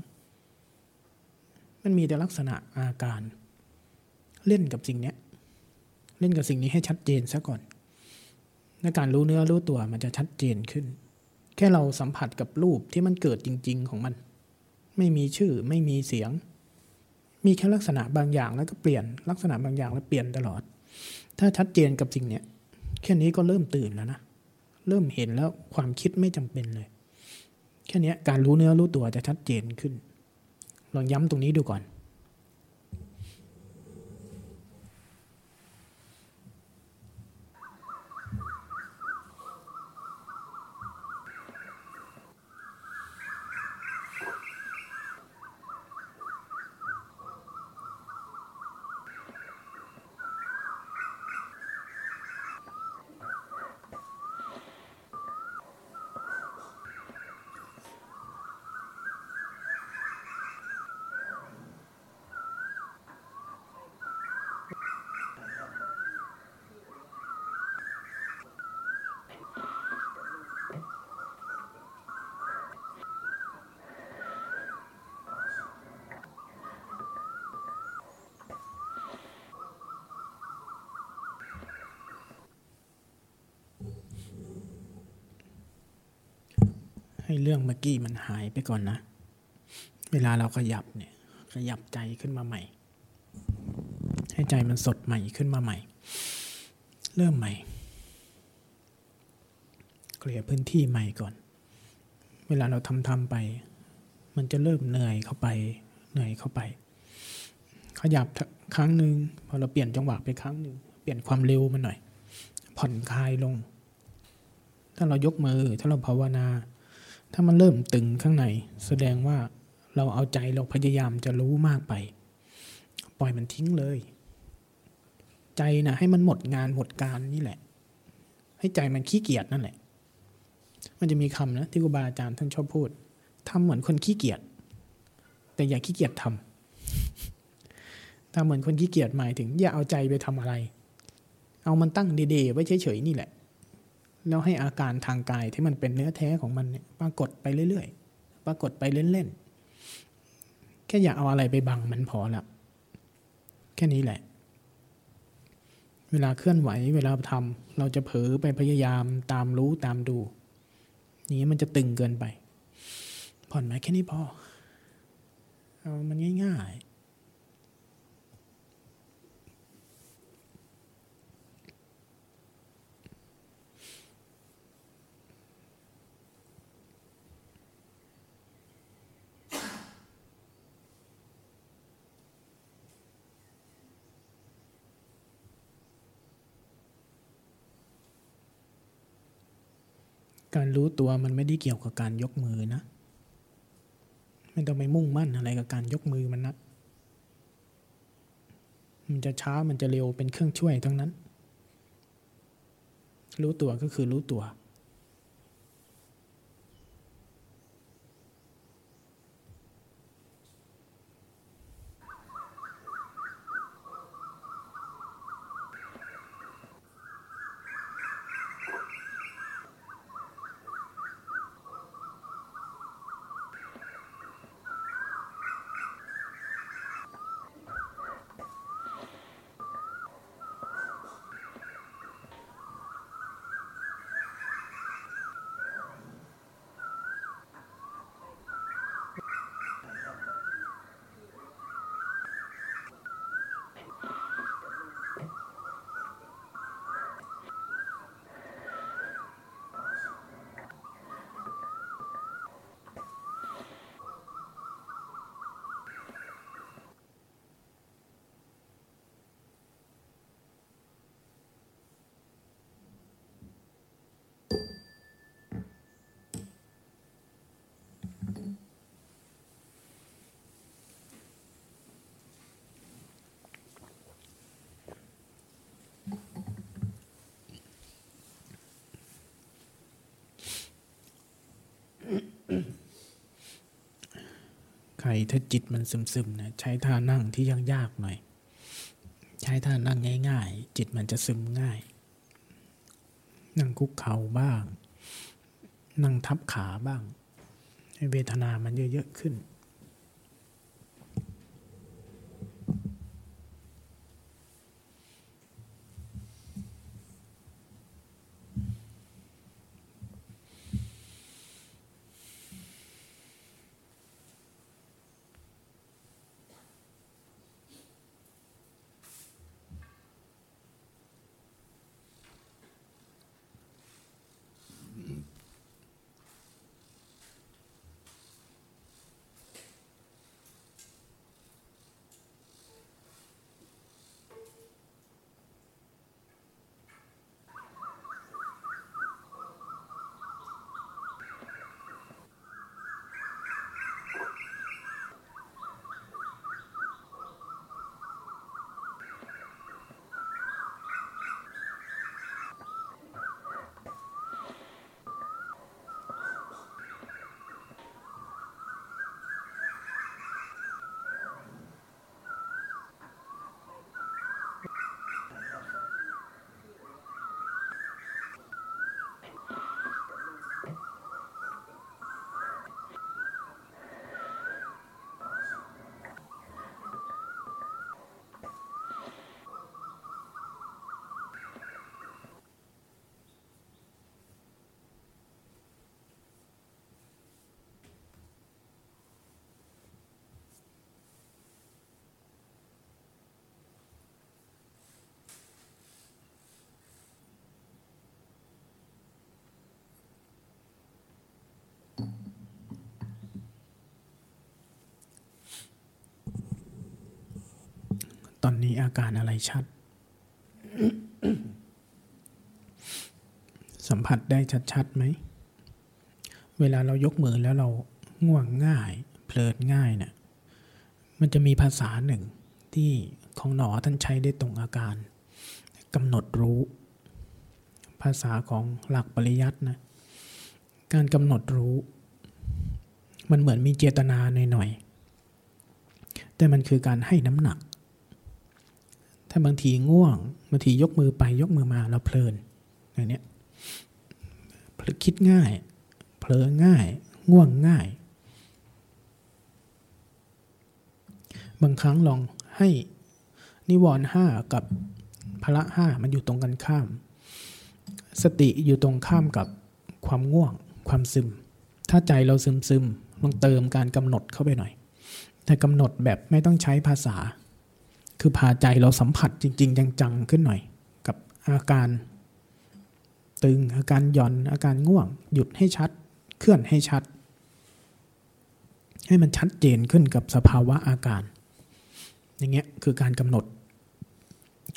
มันมีแต่ลักษณะอาการ เล่นกับสิ่งนี้เล่นกับสิ่งนี้ให้ชัดเจนซะก่อนในการรู้เนื้อรู้ตัวมันจะชัดเจนขึ้น แค่เราสัมผัสกับรูปที่มันเกิดจริง ๆ ของมัน ไม่มีชื่อไม่มีเสียง มีแค่ลักษณะบางอย่างแล้วก็เปลี่ยนลักษณะบางอย่างแล้วเปลี่ยนตลอด ถ้าชัดเจนกับสิ่งเนี้ยแค่นี้ก็เริ่มตื่นแล้วนะ เริ่มเห็นแล้วความคิดไม่จำเป็นเลย แค่นี้การรู้เนื้อรู้ตัวจะชัดเจนขึ้น ลองย้ำตรงนี้ดูก่อน ให้เรื่องเมื่อกี้มันหายไปก่อนนะ เวลาเราขยับเนี่ย ขยับใจขึ้นมาใหม่ ให้ใจมันสดใหม่ขึ้นมาใหม่ เริ่มใหม่ เคลียร์พื้นที่ใหม่ก่อน เวลาเราทำทำไป มันจะเริ่มเหนื่อยเข้าไป เหนื่อยเข้าไป ขยับครั้งหนึ่งพอเราเปลี่ยนจังหวะไปครั้งหนึ่งเปลี่ยนความเร็วมันหน่อย ผ่อนคลายลง ถ้าเรายกมือ ถ้าเราภาวนา ถ้ามันเริ่มตึงข้างใน แสดงว่าเราเอาใจเราพยายามจะรู้มากไป ปล่อยมันทิ้งเลย ใจนะให้มันหมดงานหมดการนี่แหละ ให้ใจมันขี้เกียจนั่นแหละ มันจะมีคำนะที่ครูบาอาจารย์ท่านชอบพูดทำเหมือนคนขี้เกียจแต่อย่าขี้เกียจทำถ้าเหมือนคนขี้เกียจหมายถึง อย่าเอาใจไปทำอะไร เอามันตั้งเดๆไว้เฉยๆนี่แหละ แล้วให้อาการทางกายที่มันเป็นเนื้อแท้ของมันเนี่ยปรากฏไปเรื่อยๆ ปรากฏไปเล่นๆ แค่อย่าเอาอะไรไปบังมันพอละแค่นี้แหละ เวลาเคลื่อนไหวเวลาทำเราจะเผลอไปพยายามตามรู้ตามดูนี้มันจะตึงเกินไป ผ่อนไหมแค่นี้พอ เอามันง่ายๆ การรู้ตัวมันไม่ได้เกี่ยวกับการยกมือนะ ไม่ต้องไปมุ่งมั่นอะไรกับการยกมือมันนะ มันจะช้ามันจะเร็วเป็นเครื่องช่วยทั้งนั้น รู้ตัวก็คือรู้ตัว ใครถ้าจิตมันซึมๆนะใช้ท่านั่งที่ยังยากหน่อย ใช้ท่านั่งง่าย ๆ จิตมันจะซึมง่าย นั่งคุกเข่าบ้าง นั่งทับขาบ้างให้เวทนามันเยอะๆขึ้น ตอนนี้อาการอะไรชัด สัมผัสได้ชัดๆไหม เวลาเรายกมือแล้วเราง่วงง่าย เพลิดง่ายเนะี่ยมันจะมีภาษาหนึ่งที่ของหนอท่านใช้ได้ตรงอาการกำหนดรู้ ภาษาของหลักปริยัตินะ การกำหนดรู้ มันเหมือนมีเจตนาหน่อยๆ แต่มันคือการให้น้ำหนักาบางทีง่วงบางทียกมือไปยกมือมาเราเพลินอย่างนี้เพลคิดง่าย เพลอง่าย ง่วงง่าย บางครั้งลองให้นิวรณ์ห้ากับพละห้ามันอยู่ตรงกันข้าม สติอยู่ตรงข้ามกับความง่วง ความซึม ถ้าใจเราซึมซึมลองเติมการกำหนดเข้าไปหน่อย แต่กำหนดแบบไม่ต้องใช้ภาษา คือพาใจเราสัมผัสจริง ๆ จังๆขึ้นหน่อย กับอาการตึงอาการหย่อนอาการง่วง หยุดให้ชัด เคลื่อนให้ชัด ให้มันชัดเจนขึ้นกับสภาวะอาการ อย่างเงี้ยคือการกำหนด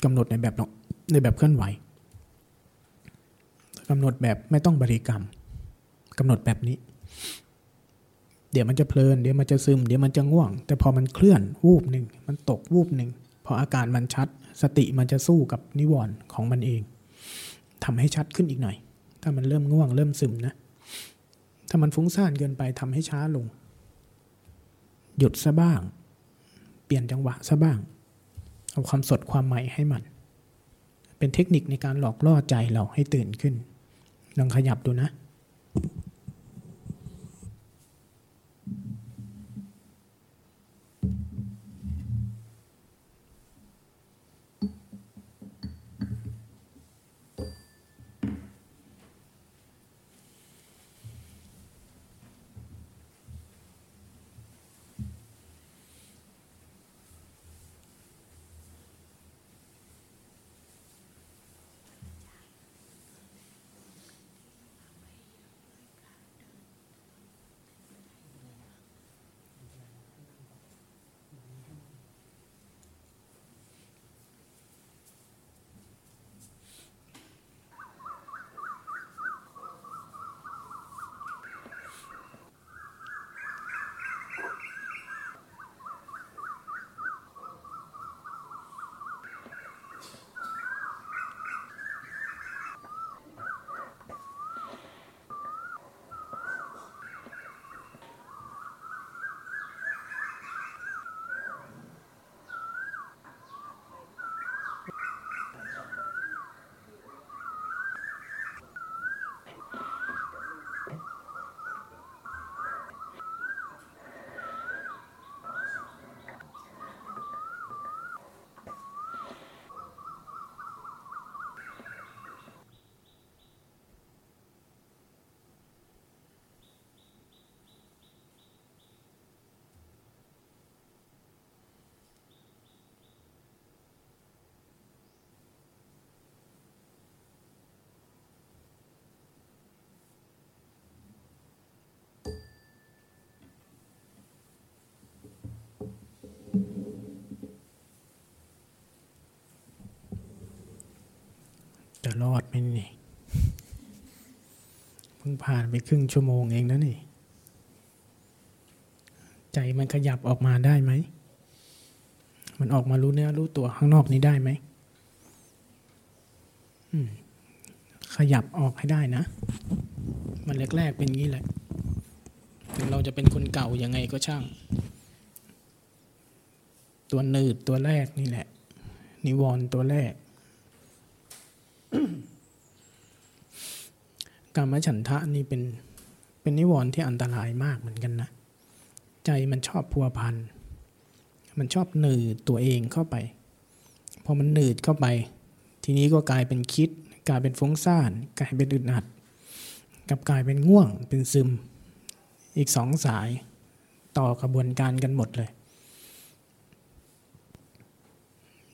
กำหนดในแบบในแบบเคลื่อนไหวกำหนดแบบไม่ต้องบริกรรมกำหนดแบบนี้ เดี๋ยวมันจะเพลิน เดี๋ยวมันจะซึม เดี๋ยวมันจะง่วง แต่พอมันเคลื่อนวูบหนึ่งมันตกวูบหนึ่ง พออาการมันชัดสติมันจะสู้กับนิวรณ์ของมันเองทำให้ชัดขึ้นอีกหน่อย ถ้ามันเริ่มง่วงเริ่มซึมนะ ถ้ามันฟุ้งซ่านเกินไปทำให้ช้าลง หยุดซะบ้าง เปลี่ยนจังหวะซะบ้าง เอาความสดความใหม่ให้มัน เป็นเทคนิคในการหลอกล่อใจเราให้ตื่นขึ้นลองขยับดูนะ จะรอดไหมนี่เพิ่งผ่านไปครึ่งชั่วโมงเองนะนี่ ใจมันขยับออกมาได้ไหม มันออกมารู้เนื้อรู้ตัวข้างนอกนี้ได้ไหมขยับออกให้ได้นะ มันแรกๆเป็นงี้แหละ ถึงเราจะเป็นคนเก่ายังไงก็ช่าง ตัวหนืดตัวแรกนี่แหละ นิวรณ์ตัวแรกามฉันทะนี่เป็นเป็นนิวรณ์ที่อันตรายมากเหมือนกันนะ ใจมันชอบพัวพัน มันชอบหนืดตัวเองเข้าไป พอมันหนืดเข้าไป ทีนี้ก็กลายเป็นคิด กลายเป็นฟุ้งซ่าน กลายเป็นอึดอัด กับกลายเป็นง่วง เป็นซึม อีกสองสายต่อกระบวนการกันหมดเลย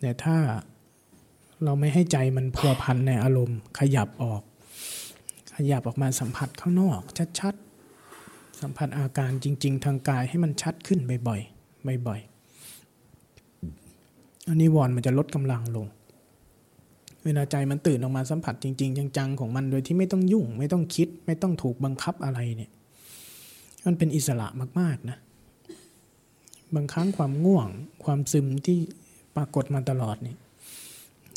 แต่ถ้าเราไม่ให้ใจมันพัวพันในอารมณ์ขยับออก ขยับออกมาสัมผัสข้างนอก ชัดๆ สัมผัสอาการจริง ๆ ทางกายให้มันชัดขึ้นบ่อยๆ บ่อยๆ อันนี้วอนมันจะลดกำลังลง เวลาใจมันตื่นออกมาสัมผัสจริง ๆ จังๆ ของมันโดยที่ไม่ต้องยุ่ง ไม่ต้องคิด ไม่ต้องถูกบังคับอะไรเนี่ยมันเป็นอิสระมากๆนะ บางครั้งความง่วง ความซึมที่ปรากฏมาตลอดนี่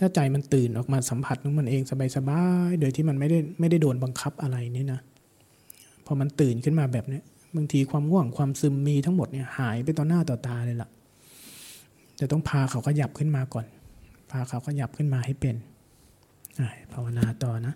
ถ้าใจมันตื่นออกมาสัมผัสของมันเองสบายๆโดยที่มันไม่ได้ไม่ได้โดนบังคับอะไรนี่นะพอมันตื่นขึ้นมาแบบนี้บางทีความง่วงความซึมมีทั้งหมดเนี่ยหายไปต่อหน้าต่อตาเลยล่ะจะต้องพาเขาขยับขึ้นมาก่อน พาเขาขยับขึ้นมาให้เป็นภาวนาต่อนะ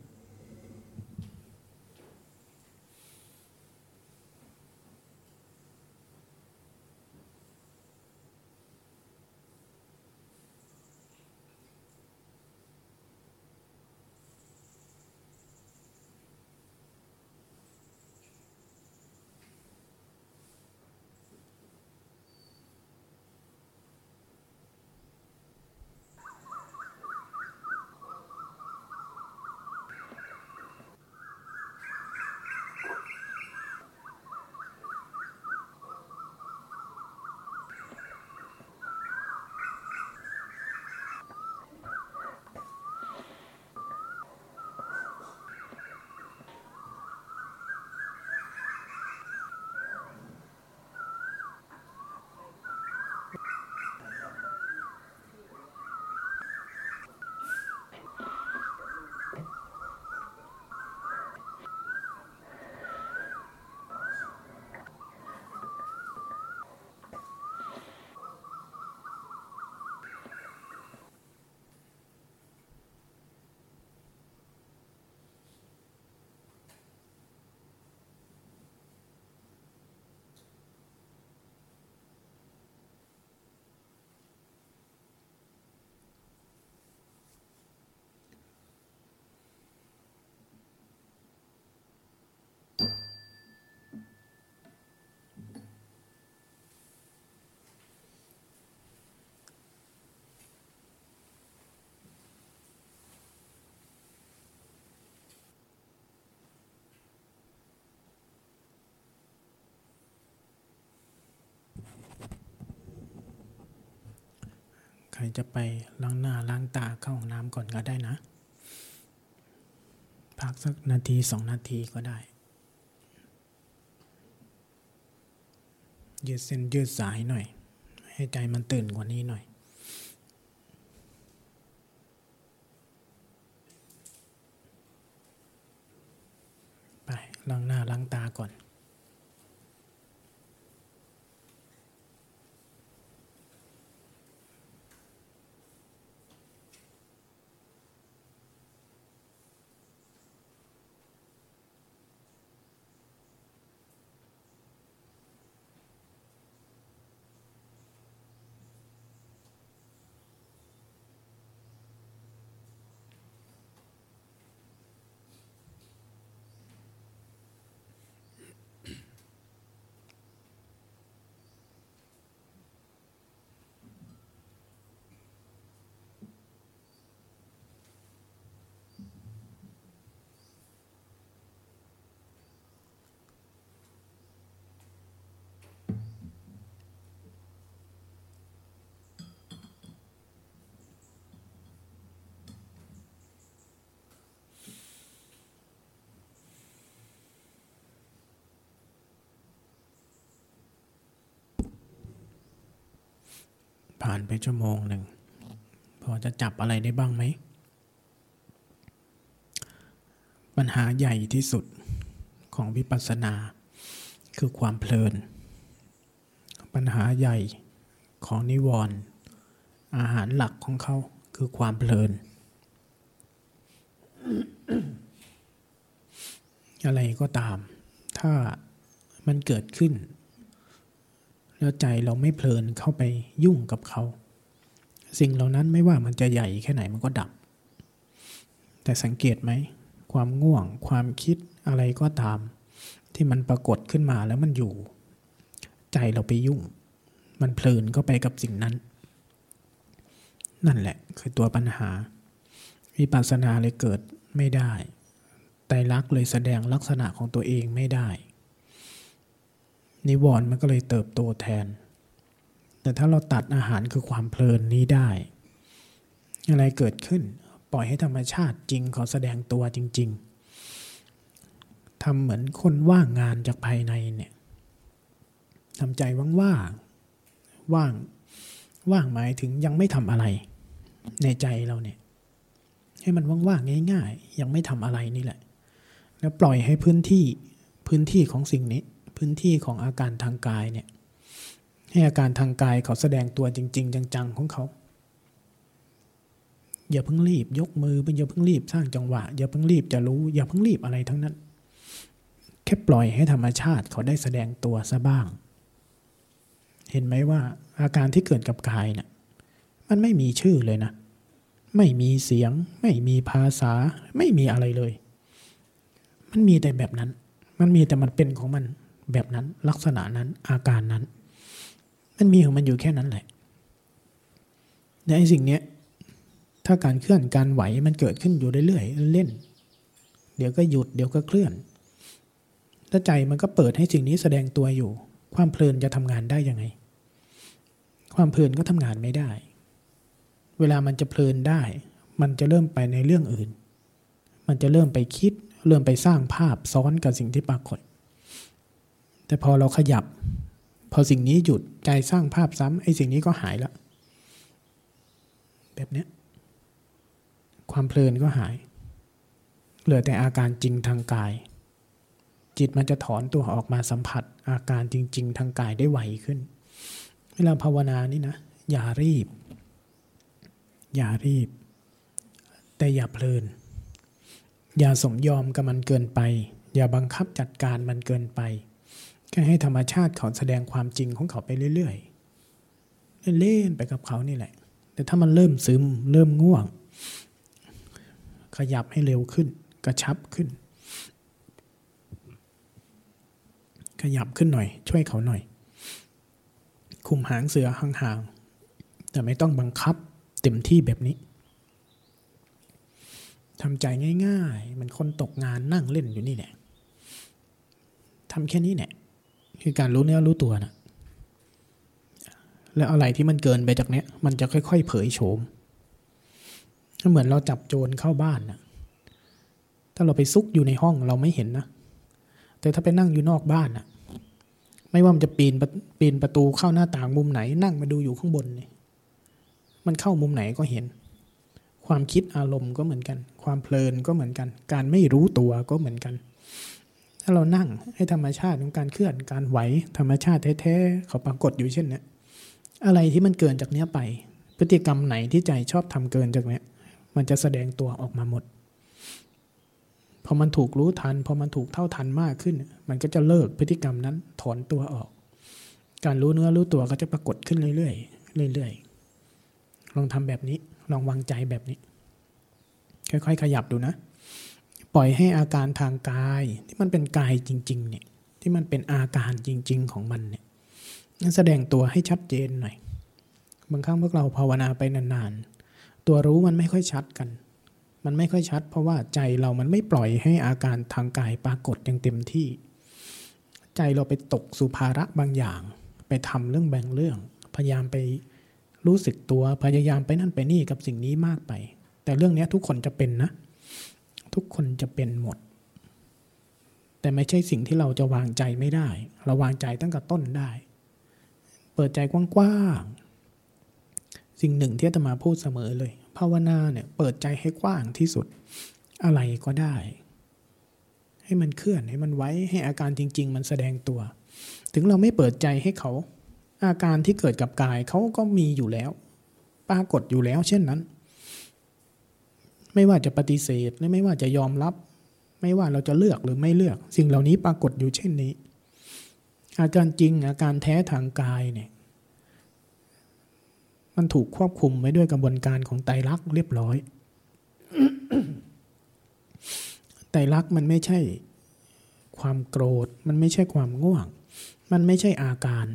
ใครจะไปล้างหน้าล้างตาเข้าห้องน้ำก่อนก็ได้นะ พักสักนาทีสองนาทีก็ได้ ยืดเส้นยืดสายหน่อย ให้ใจมันตื่นกว่านี้หน่อยไปล้างหน้าล้างตาก่อน ผ่านไปชั่วโมงหนึ่ง พอจะจับอะไรได้บ้างไหม ปัญหาใหญ่ที่สุดของวิปัสสนา คือความเพลิน ปัญหาใหญ่ของนิวรณ์อาหารหลักของเขาคือความเพลิน อะไรก็ตาม ถ้ามันเกิดขึ้น แล้วใจเราไม่เพลินเข้าไปยุ่งกับเขา สิ่งเหล่านั้นไม่ว่ามันจะใหญ่แค่ไหนมันก็ดับ แต่สังเกตไหม ความง่วง ความคิดอะไรก็ตาม ที่มันปรากฏขึ้นมาแล้วมันอยู่ ใจเราไปยุ่ง มันเพลินเข้าไปกับสิ่งนั้น นั่นแหละคือตัวปัญหา วิปัสสนาเลยเกิดไม่ได้ไตรลักษณ์เลยแสดงลักษณะของตัวเองไม่ได้ นิวรณ์มันก็เลยเติบโตแทน แต่ถ้าเราตัดอาหารคือความเพลินนี้ได้ อะไรเกิดขึ้น ปล่อยให้ธรรมชาติจริงเขาแสดงตัวจริง ๆทำเหมือนคนว่างงานจากภายในเนี่ยทำใจว่างๆว่างว่างหมายถึงยังไม่ทำอะไร ในใจเราเนี่ย ให้มันว่างๆง่าย ๆ ยังไม่ทำอะไรนี่แหละ แล้วปล่อยให้พื้นที่พื้นที่ของสิ่งนี้ พื้นที่ของอาการทางกายเนี่ยให้อาการทางกายเขาแสดงตัวจริง ๆ จัง ๆ ของเขา อย่าเพิ่งรีบยกมือเป็นอย่าเพิ่งรีบสร้างจังหวะ อย่าเพิ่งรีบจะรู้ อย่าเพิ่งรีบอะไรทั้งนั้น แค่ปล่อยให้ธรรมชาติเขาได้แสดงตัวซะบ้าง เห็นไหมว่าอาการที่เกิดกับกายเนะ่ยมันไม่มีชื่อเลยนะ ไม่มีเสียง ไม่มีภาษา ไม่มีอะไรเลย มันมีแต่แบบนั้น มันมีแต่มันเป็นของมัน แบบนั้นลักษณะนั้นอาการนั้น มันมีของมันอยู่แค่นั้นแหละในไอ้สิ่งเนี้ยถ้าการเคลื่อนการไหวมันเกิดขึ้นอยู่เรื่อยๆเล่น เดี๋ยวก็หยุดเดี๋ยวก็เคลื่อนแล้วใจมันก็เปิดให้สิ่งนี้แสดงตัวอยู่ ความเพลินจะทำงานได้ยังไง ความเพลินก็ทำงานไม่ได้ เวลามันจะเพลินได้ มันจะเริ่มไปในเรื่องอื่น มันจะเริ่มไปคิด เริ่มไปสร้างภาพซ้อนกับสิ่งที่ปรากฏ แต่พอเราขยับ พอสิ่งนี้หยุดใจสร้างภาพซ้ำไอ้สิ่งนี้ก็หายละแบบเนี้ยความเพลินก็หาย เหลือแต่อาการจริงทางกาย จิตมันจะถอนตัวออกมาสัมผัส อาการจริง ๆ ทางกายได้ไวขึ้น เวลาภาวนานี่นะ อย่ารีบ อย่ารีบ แต่อย่าเพลิน อย่าสมยอมกับมันเกินไป อย่าบังคับจัดการมันเกินไป แค่ให้ธรรมชาติเขาแสดงความจริงของเขาไปเรื่อยๆเล่นไปกับเขานี่แหละ แต่ถ้ามันเริ่มซึมเริ่มง่วง ขยับให้เร็วขึ้น กระชับขึ้น ขยับขึ้นหน่อย ช่วยเขาหน่อย คุมหางเสือห่างๆแต่ไม่ต้องบังคับเต็มที่แบบนี้ทำใจง่ายๆ มันคนตกงานนั่งเล่นอยู่นี่แหละทำแค่นี้แหละ คือการรู้เนื้อรู้ตัวนะแล้วอะไรที่มันเกินไปจากเนี้ย มันจะค่อย ๆ เผยโฉมเหมือนเราจับโจรเข้าบ้านนะถ้าเราไปซุกอยู่ในห้องเราไม่เห็นนะ แต่ถ้าไปนั่งอยู่นอกบ้านนะไม่ว่ามันจะปีนปีนประตูเข้าหน้าต่างมุมไหน นั่งมาดูอยู่ข้างบนเนี่ยมันเข้ามุมไหนก็เห็น ความคิดอารมณ์ก็เหมือนกัน ความเพลินก็เหมือนกัน การไม่รู้ตัวก็เหมือนกัน ถ้าเรานั่งให้ธรรมชาติของการเคลื่อนการไหวธรรมชาติแท้ๆเขาปรากฏอยู่เช่นนี้อะไรที่มันเกินจากเนี้ยไป พฤติกรรมไหนที่ใจชอบทำเกินจากเนี้ย มันจะแสดงตัวออกมาหมดพอมันถูกรู้ทันพอมันถูกเท่าทันมากขึ้น มันก็จะเลิกพฤติกรรมนั้นถอนตัวออก การรู้เนื้อรู้ตัวก็จะปรากฏขึ้นเรื่อยๆเรื่อยๆลองทำแบบนี้ลองวางใจแบบนี้ ค่อยๆ ขยับดูนะ ปล่อยให้อาการทางกายที่มันเป็นกายจริงๆเนี่ยที่มันเป็นอาการจริง ๆ ของมันเนี่ยแสดงตัวให้ชัดเจนหน่อย บางครั้งพวกเราภาวนาไปนานๆ ตัวรู้มันไม่ค่อยชัดกัน มันไม่ค่อยชัด เพราะว่าใจเรามันไม่ปล่อยให้อาการทางกายปรากฏอย่างเต็มที่ ใจเราไปตกสุภาระบางอย่าง ไปทำเรื่องแบ่งเรื่อง พยายามไปรู้สึกตัว พยายามไปนั่นไปนี่กับสิ่งนี้มากไป แต่เรื่องนี้ทุกคนจะเป็นนะ ทุกคนจะเป็นหมด แต่ไม่ใช่สิ่งที่เราจะวางใจไม่ได้ เราวางใจตั้งแต่ต้นได้ เปิดใจกว้างๆสิ่งหนึ่งที่จะมาพูดเสมอเลยภาวนาเนี่ยเปิดใจให้กว้างที่สุดอะไรก็ได้ ให้มันเคลื่อนให้มันไว้ให้อาการจริง ๆ มันแสดงตัว ถึงเราไม่เปิดใจให้เขาอาการที่เกิดกับกายเขาก็มีอยู่แล้ว ปรากฏอยู่แล้ว เช่นนั้น ไม่ว่าจะปฏิเสธหรือไม่ว่าจะยอมรับ ไม่ว่าเราจะเลือกหรือไม่เลือก สิ่งเหล่านี้ปรากฏอยู่เช่นนี้ อาการจริงอาการแท้ทางกายเนี่ยมันถูกควบคุมไว้ด้วยกระบวนการของไตรลักษณ์เรียบร้อย ไตรลักษณ์มันไม่ใช่ความโกรธ มันไม่ใช่ความง่วง มันไม่ใช่อาการ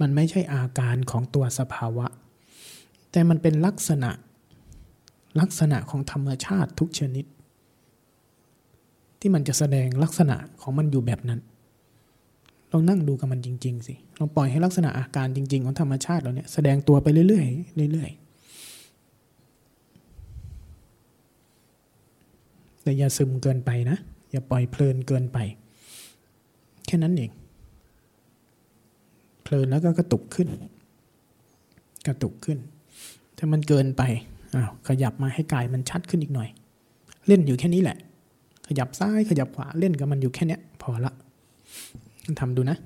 มันไม่ใช่อาการของตัวสภาวะ แต่มันเป็นลักษณะ ลักษณะของธรรมชาติทุกชนิด ที่มันจะแสดงลักษณะของมันอยู่แบบนั้นลองนั่งดูกับมันจริง ๆ สิลองปล่อยให้ลักษณะอาการจริง ๆ ของธรรมชาติเราเนี่ยแสดงตัวไปเรื่อยๆเรื่อยๆแต่อย่าซึมเกินไปนะ อย่าปล่อยเพลินเกินไป แค่นั้นเอง เพลินแล้วก็กระตุกขึ้น กระตุกขึ้น ถ้ามันเกินไป ขยับมาให้กายมันชัดขึ้นอีกหน่อย เล่นอยู่แค่นี้แหละ ขยับซ้ายขยับขวาเล่นกับมันอยู่แค่นี้พอละทำดูนะ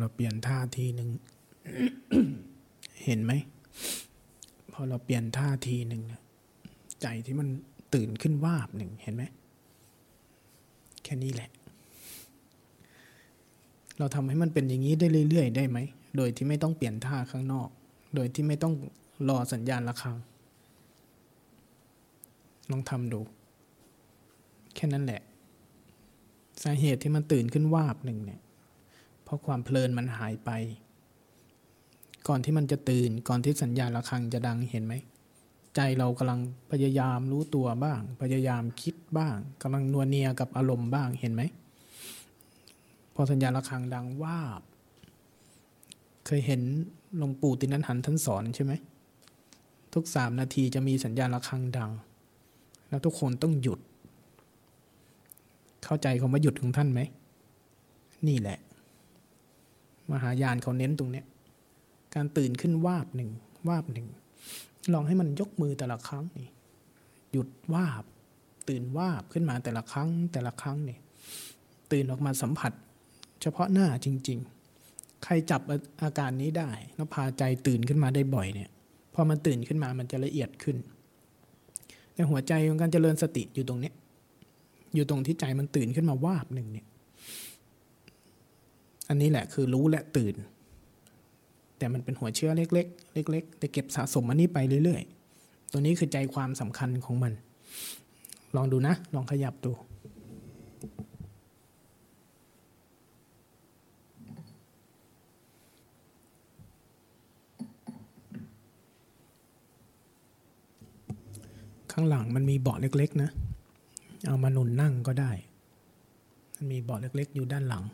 เราเปลี่ยนท่าทีหนึ่งเห็นไหมพอเราเปลี่ยนท่าทีหนึ่งใจที่มันตื่นขึ้นวาบหนึ่งเห็นไหมแค่นี้แหละ เราทำให้มันเป็นอย่างนี้ได้เรื่อยๆ ได้ไหม โดยที่ไม่ต้องเปลี่ยนท่าข้างนอก โดยที่ไม่ต้องรอสัญญาณะระฆังลองทำดู แค่นั้นแหละ สาเหตุที่มันตื่นขึ้นวาบหนึ่งเนี่ย ราะความเพลินมันหายไป ก่อนที่มันจะตื่นก่อนที่สัญญาณระฆังจะดังเห็นไหม ใจเรากำลังพยายามรู้ตัวบ้าง พยายามคิดบ้างกำลังนัวเนียกับอารมณ์บ้างเห็นไหม พอสัญญาณระฆังดังว่าเคยเห็นหลวงปู่ตินันหันท่านสอนใช่ไหมทุกสามนาทีจะมีสัญญาณระฆังดัง แล้วทุกคนต้องหยุด เข้าใจคำว่าหยุดของท่านไหม นี่แหละ มหายานเขาเน้นตรงเนี้ยการตื่นขึ้นวาบหนึ่งวาบหนึ่งลองให้มันยกมือแต่ละครั้งนี่หยุดวาบ ตื่นวาบขึ้นมาแต่ละครั้งแต่ละครั้งนี่ตื่นออกมาสัมผัส เฉพาะหน้าจริง ๆ ใครจับอาการนี้ได้แล้วพาใจตื่นขึ้นมาได้บ่อยเนี่ยพอมันตื่นขึ้นมามันจะละเอียดขึ้นแต่หัวใจของการเจริญสติอยู่ตรงเนี้ยอยู่ตรงที่ใจมันตื่นขึ้นมาวาบหนึ่งเนี่ย อันนี้แหละคือรู้และตื่น แต่มันเป็นหัวเชื้อเล็ก ๆ เล็ก ๆ แต่เก็บสะสมอันนี้ไปเรื่อย ๆ ตัวนี้คือใจความสำคัญของมัน ลองดูนะ ลองขยับดูข้างหลังมันมีเบาะเล็ก ๆ นะ เอามาหนุนนั่งก็ได้ มันมีเบาะเล็ก ๆ อยู่ด้านหลัง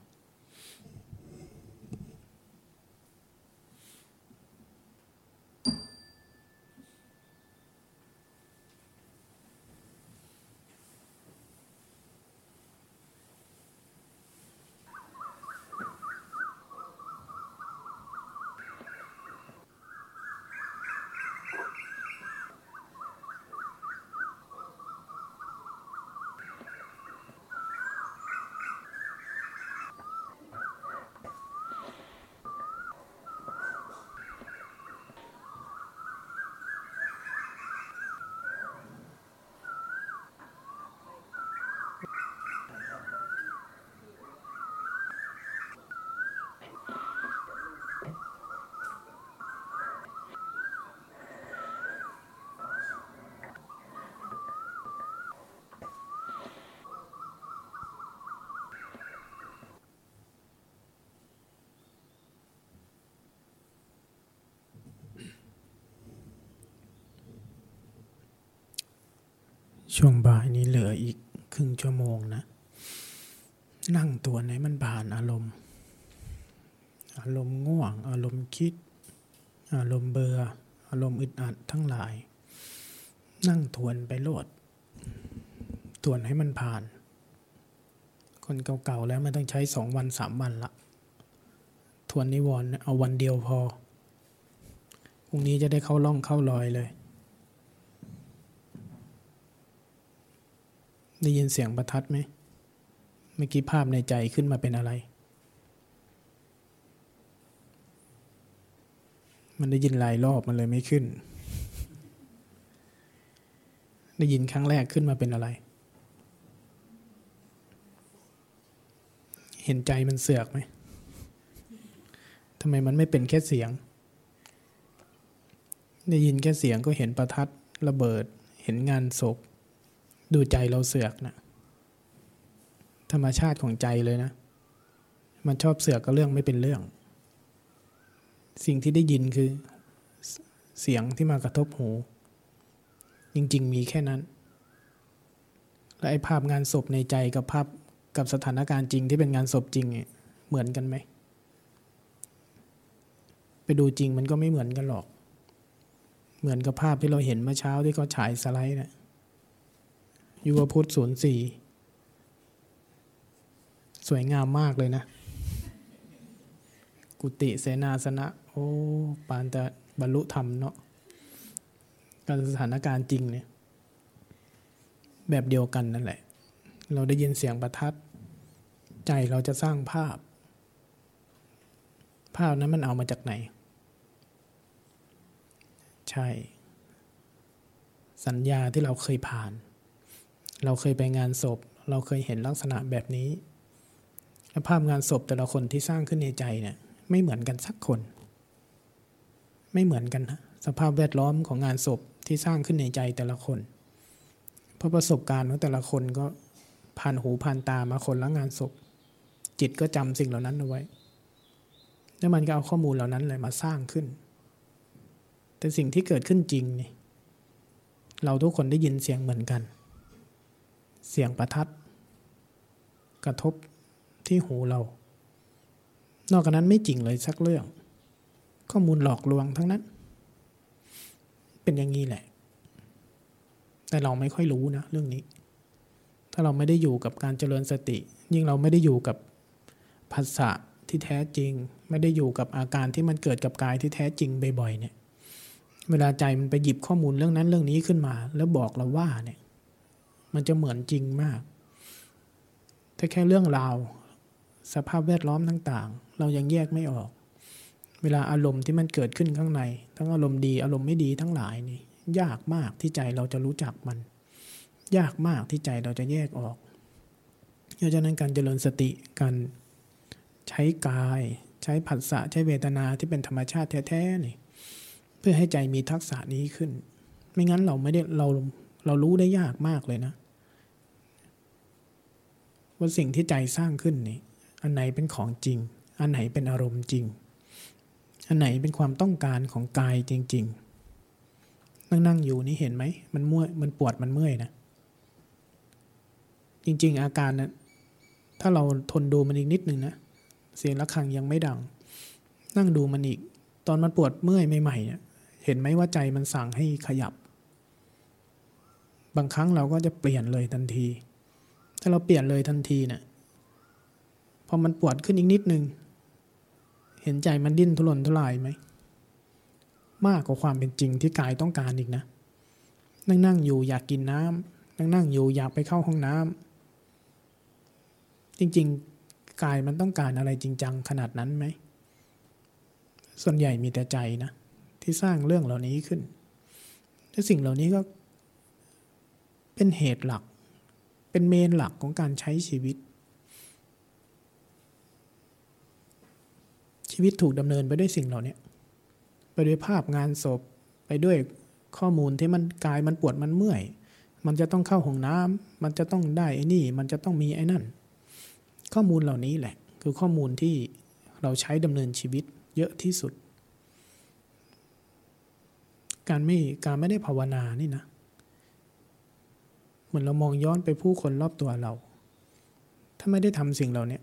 ช่วงบ่ายนี้เหลืออีกครึ่งชั่วโมงนะ นั่งตัวไหนมันผ่านอารมณ์ อารมณ์ง่วง อารมณ์คิด อารมณ์เบื่ออารมณ์อึดอัดทั้งหลาย นั่งทวนไปโลดทวนให้มันผ่าน คนเก่าๆแล้วไม่ต้องใช้สองวันสามวันละทวนนิวรณ์เอาวันเดียวพอพรุ่งนี้จะได้เข้าล่องเข้ารอยเลย ได้ยินเสียงประทัดไหมเมื่อกี้ภาพในใจขึ้นมาเป็นอะไร มันได้ยินหลายรอบมันเลยไม่ขึ้น ได้ยินครั้งแรกขึ้นมาเป็นอะไร เห็นใจมันเสือกไหมทำไมมันไม่เป็นแค่เสียง ได้ยินแค่เสียงก็เห็นประทัดระเบิด เห็นงานศพ ดูใจเราเสือกนะธรรมชาติของใจเลยนะ มันชอบเสือกก็เรื่องไม่เป็นเรื่อง สิ่งที่ได้ยินคือเสียงที่มากระทบหู จริง ๆ มีแค่นั้น และไอ้ภาพงานศพในใจกับภาพกับสถานการณ์จริงที่เป็นงานศพจริงเนี่ยเหมือนกันไหม ไปดูจริงมันก็ไม่เหมือนกันหรอก เหมือนกับภาพที่เราเห็นเมื่อเช้าที่เขาฉายสไลด์นะ ยุวพุทธศูนย์สี่สวยงามมากเลยนะ กุฏิเสนาสนะ โอ้ปานจะบรรลุธรรมเนาะการสถานการณ์จริงเนี่ย แบบเดียวกันนั่นแหละ เราได้ยินเสียงประทัด ใจเราจะสร้างภาพ ภาพนั้นมันเอามาจากไหน ใช่ สัญญาที่เราเคยผ่าน เราเคยไปงานศพ เราเคยเห็นลักษณะแบบนี้และภาพงานศพแต่ละคนที่สร้างขึ้นในใจเนี่ยไม่เหมือนกันสักคน ไม่เหมือนกันนะสภาพแวดล้อมของงานศพที่สร้างขึ้นในใจแต่ละคน เพราะประสบการณ์ของแต่ละคนก็ผ่านหูผ่านตามาคนละงานศพ จิตก็จำสิ่งเหล่านั้นเอาไว้ แล้วมันก็เอาข้อมูลเหล่านั้นเลยมาสร้างขึ้น แต่สิ่งที่เกิดขึ้นจริงนี่เราทุกคนได้ยินเสียงเหมือนกัน เสียงประทัด กระทบที่หูเรา นอกจากนั้นไม่จริงเลยสักเรื่อง ข้อมูลหลอกลวงทั้งนั้น เป็นอย่างนี้แหละ แต่เราไม่ค่อยรู้นะเรื่องนี้ ถ้าเราไม่ได้อยู่กับการเจริญสติ ยิ่งเราไม่ได้อยู่กับภาษาที่แท้จริง ไม่ได้อยู่กับอาการที่มันเกิดกับกายที่แท้จริงบ่อยๆเนี่ย เวลาใจมันไปหยิบข้อมูลเรื่องนั้นเรื่องนี้ขึ้นมา แล้วบอกเราว่าเนี่ย มันจะเหมือนจริงมาก ถ้าแค่เรื่องราว สภาพแวดล้อมต่างๆ เรายังแยกไม่ออก เวลาอารมณ์ที่มันเกิดขึ้นข้างใน ทั้งอารมณ์ดีอารมณ์ไม่ดีทั้งหลายนี่ยากมากที่ใจเราจะรู้จักมัน ยากมากที่ใจเราจะแยกออกเพราะฉะนั้นการเจริญสติการใช้กาย ใช้ผัสสะใช้เวทนาที่เป็นธรรมชาติแท้ๆนี่เพื่อให้ใจมีทักษะนี้ขึ้น ไม่งั้นเราไม่ได้เราเรารู้ได้ยากมากเลยนะ ว่าสิ่งที่ใจสร้างขึ้นนี่อันไหนเป็นของจริง อันไหนเป็นอารมณ์จริง อันไหนเป็นความต้องการของกายจริง ๆ นั่งนั่งอยู่นี่เห็นไหมมันมื่วยมันปวดมันเมื่อยนะ จริง ๆ อาการนะถ้าเราทนดูมันอีกนิดหนึ่งนะเสียงะระฆังยังไม่ดัง นั่งดูมันอีก ตอนมันปวดเมื่อยใหม่ๆเนี่ยเห็นไหมว่าใจมันสั่งให้ขยับ บางครั้งเราก็จะเปลี่ยนเลยทันที ถ้าเราเปลี่ยนเลยทันทีเนะี่ยพอมันปวดขึ้นอีกนิดนึง เห็นใจมันดิ้นทุรนทุรายไหม มากกว่าความเป็นจริงที่กายต้องการอีกนะ นั่งนั่งอยู่อยากกินน้ำนั่งนั่งอยู่อยากไปเข้าห้องน้ำจริงๆ กายมันต้องการอะไรจริงจังขนาดนั้นไหม ส่วนใหญ่มีแต่ใจนะ ที่สร้างเรื่องเหล่านี้ขึ้นและสิ่งเหล่านี้ก็เป็นเหตุหลัก เป็นเมนหลักของการใช้ชีวิต ชีวิตถูกดำเนินไปด้วยสิ่งเหล่านี้ไปด้วยภาพงานศพไปด้วยข้อมูลที่มันกายมันปวดมันเมื่อย มันจะต้องเข้าห้องน้ำมันจะต้องได้ไอ้นี่ มันจะต้องมีไอ้นั่น ข้อมูลเหล่านี้แหละ คือข้อมูลที่เราใช้ดำเนินชีวิตเยอะที่สุด การไม่การไม่ได้ภาวนานี่นะ มือนเรามองย้อนไปผู้คนรอบตัวเรา ถ้าไม่ได้ทำสิ่งเหล่านี้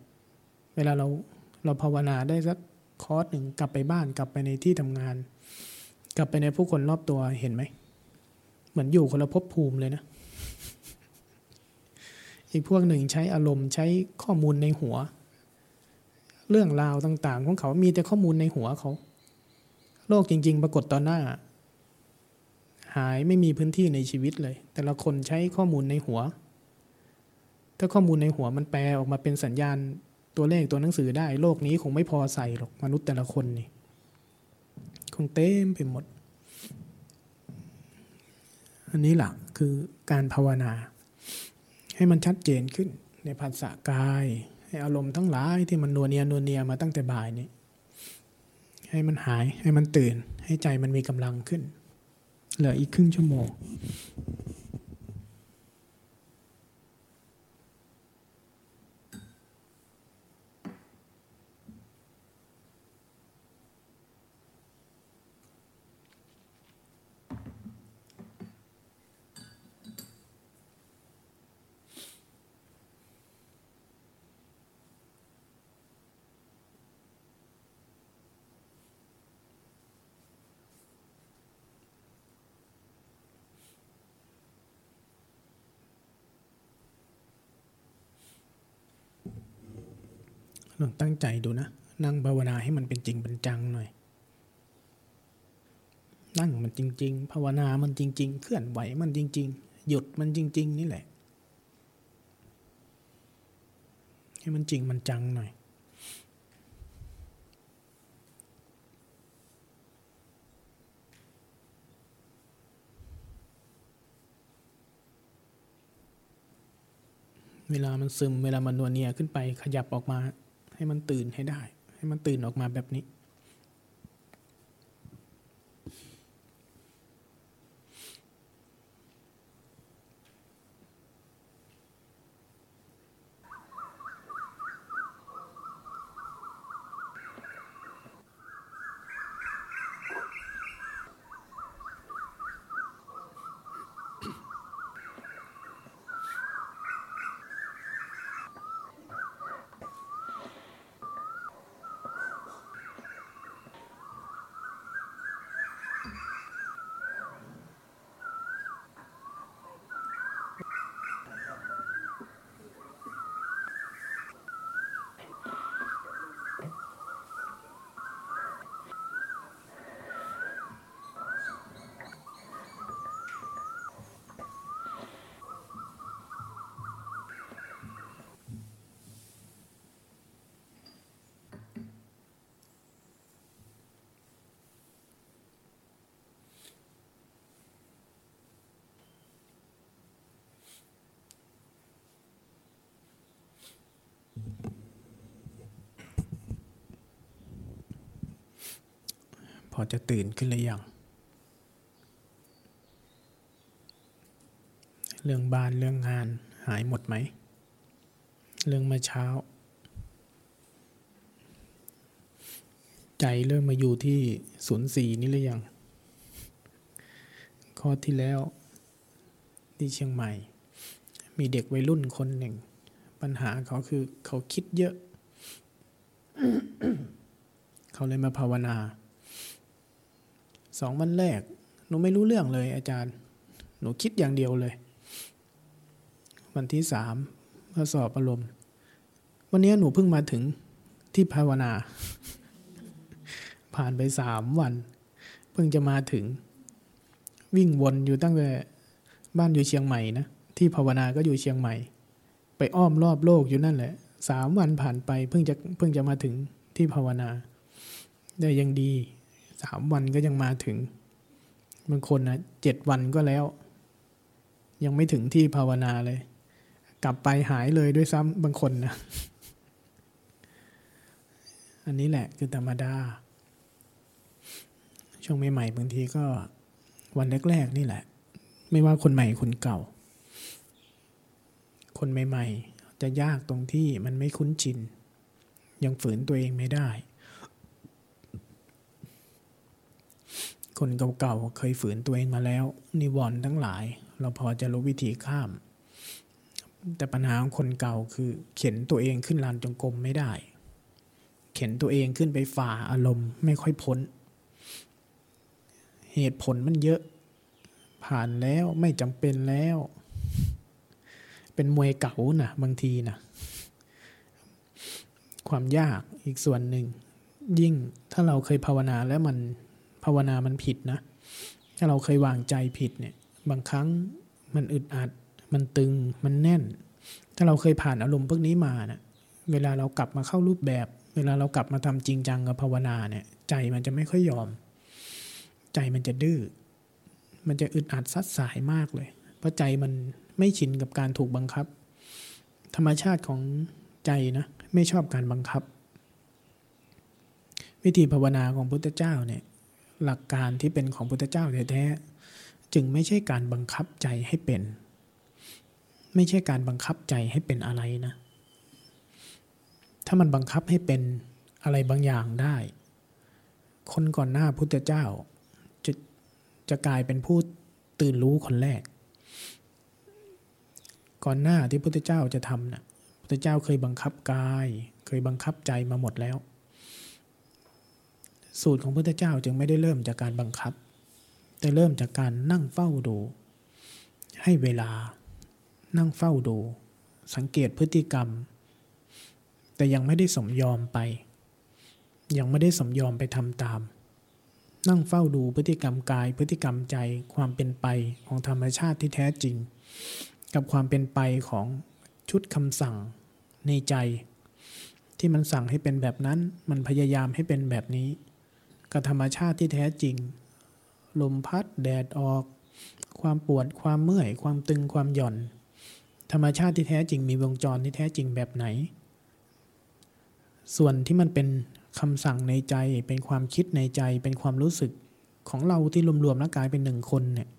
เวลาเราเราภาวนาได้สักคอร์สหนึ่งกลับไปบ้านกลับไปในที่ทำงาน กลับไปในผู้คนรอบตัวเห็นไหม เหมือนอยู่คนละภพภูมิเลยนะ อีกพวกหนึ่งใช้อารมณ์ใช้ข้อมูลในหัว เรื่องราวต่าง ๆ ของเขามีแต่ข้อมูลในหัวเขา โลกจริง ๆ ปรากฏต่อหน้า หายไม่มีพื้นที่ในชีวิตเลย แต่ละคนใช้ข้อมูลในหัว ถ้าข้อมูลในหัวมันแปลออกมาเป็นสัญญาณตัวเลขตัวหนังสือได้ โลกนี้คงไม่พอใส่หรอกมนุษย์แต่ละคนนี่คงเต็มไปหมด อันนี้แหละคือการภาวนา ให้มันชัดเจนขึ้นในภาษากาย ให้อารมณ์ทั้งหลายที่มันนัวเนียนัวเนียมาตั้งแต่บ่ายนี้ให้มันหายให้มันตื่น ให้ใจมันมีกำลังขึ้น เหลืออีกครึ่งชั่วโมงลอง ตั้งใจดูนะ นั่งภาวนาให้มันเป็นจริงเป็นจังหน่อย นั่งมันจริง ๆ ภาวนามันจริง ๆ เคลื่อนไหวมันจริง ๆ หยุดมันจริง ๆ นี่แหละ ให้มันจริงมันจังหน่อยเวลามันซึมเวลามันนวเนียขึ้นไปขยับออกมา ให้มันตื่นให้ได้ ให้มันตื่นออกมาแบบนี้ จะตื่นขึ้นหรือยัง เรื่องบ้านเรื่องงานหายหมดไหม เรื่องเมื่อเช้า ใจเริ่มมาอยู่ที่ศูนย์สี่นี่หรือยัง ข้อที่แล้วที่เชียงใหม่ มีเด็กวัยรุ่นคนหนึ่ง ปัญหาเขาคือเขาคิดเยอะ เขาเลยมาภาวนา สองวันแรก หนูไม่รู้เรื่องเลย อาจารย์ หนูคิดอย่างเดียวเลย วันที่สามทดสอบอารมณ์ วันนี้หนูเพิ่งมาถึงที่ภาวนา ผ่านไปสามวัน เพิ่งจะมาถึง วิ่งวนอยู่ตั้งแต่บ้านอยู่เชียงใหม่นะ ที่ภาวนาก็อยู่เชียงใหม่ ไปอ้อมรอบโลกอยู่นั่นแหละสามวันผ่านไปเพิ่งจะเพิ่งจะมาถึงที่ภาวนา ได้ยังดี สามวันก็ยังมาถึง บางคนนะเจ็ดวันก็แล้ว ยังไม่ถึงที่ภาวนาเลย กลับไปหายเลยด้วยซ้ำบางคนนะอันนี้แหละคือธรรมดา ช่วงใหม่ๆบางทีก็วันแรกๆนี่แหละ ไม่ว่าคนใหม่คนเก่า คนใหม่ๆ จะยากตรงที่มันไม่คุ้นชิน ยังฝืนตัวเองไม่ได้ คนเก่าๆเคยฝืนตัวเองมาแล้ว นิวรณ์ทั้งหลาย เราพอจะรู้วิธีข้าม แต่ปัญหาของคนเก่าคือ เข็นตัวเองขึ้นลานจงกรมไม่ได้ เข็นตัวเองขึ้นไปฝ่าอารมณ์ไม่ค่อยพ้น เหตุผลมันเยอะ ผ่านแล้วไม่จำเป็นแล้ว เป็นมวยเก่านะบางทีนะความยากอีกส่วนหนึ่ง ยิ่งถ้าเราเคยภาวนาแล้วมัน ภาวนามันผิดนะ ถ้าเราเคยวางใจผิดเนี่ยบางครั้งมันอึดอัด มันตึงมันแน่น ถ้าเราเคยผ่านอารมณ์พวกนี้มาเนะ่ะเวลาเรากลับมาเข้ารูปแบบ เวลาเรากลับมาทำจริงจังกับภาวนาเนี่ยใจมันจะไม่ค่อยยอม ใจมันจะดื้อมันจะอึดอัดซัดสายมากเลย เพราะใจมันไม่ชินกับการถูกบังคับ ธรรมชาติของใจนะไม่ชอบการบังคับ วิธีภาวนาของพุทธเจ้าเนี่ย หลักการที่เป็นของพุทธเจ้าแท้ๆจึงไม่ใช่การบังคับใจให้เป็น ไม่ใช่การบังคับใจให้เป็นอะไรนะ ถ้ามันบังคับให้เป็นอะไรบางอย่างได้ คนก่อนหน้าพุทธเจ้าจะจะกลายเป็นผู้ตื่นรู้คนแรก ก่อนหน้าที่พุทธเจ้าจะทำนะ่ะพุทธเจ้าเคยบังคับกาย เคยบังคับใจมาหมดแล้ว สูตรของพุทธเจ้าจึงไม่ได้เริ่มจากการบังคับ แต่เริ่มจากการนั่งเฝ้าดู ให้เวลานั่งเฝ้าดู สังเกตพฤติกรรม แต่ยังไม่ได้สมยอมไป ยังไม่ได้สมยอมไปทำตาม นั่งเฝ้าดูพฤติกรรมกาย พฤติกรรมใจ ความเป็นไปของธรรมชาติที่แท้จริง กับความเป็นไปของชุดคำสั่งในใจ ที่มันสั่งให้เป็นแบบนั้น มันพยายามให้เป็นแบบนี้ กับธรรมชาติที่แท้จริง ลมพัดแดดออก ความปวดความเมื่อย ความตึงความหย่อน ธรรมชาติที่แท้จริงมีวงจรที่แท้จริงแบบไหน ส่วนที่มันเป็นคำสั่งในใจเป็นความคิดในใจเป็นความรู้สึกของเราที่รวมๆแล้วกลายเป็นหนึ่งคนเนี่ย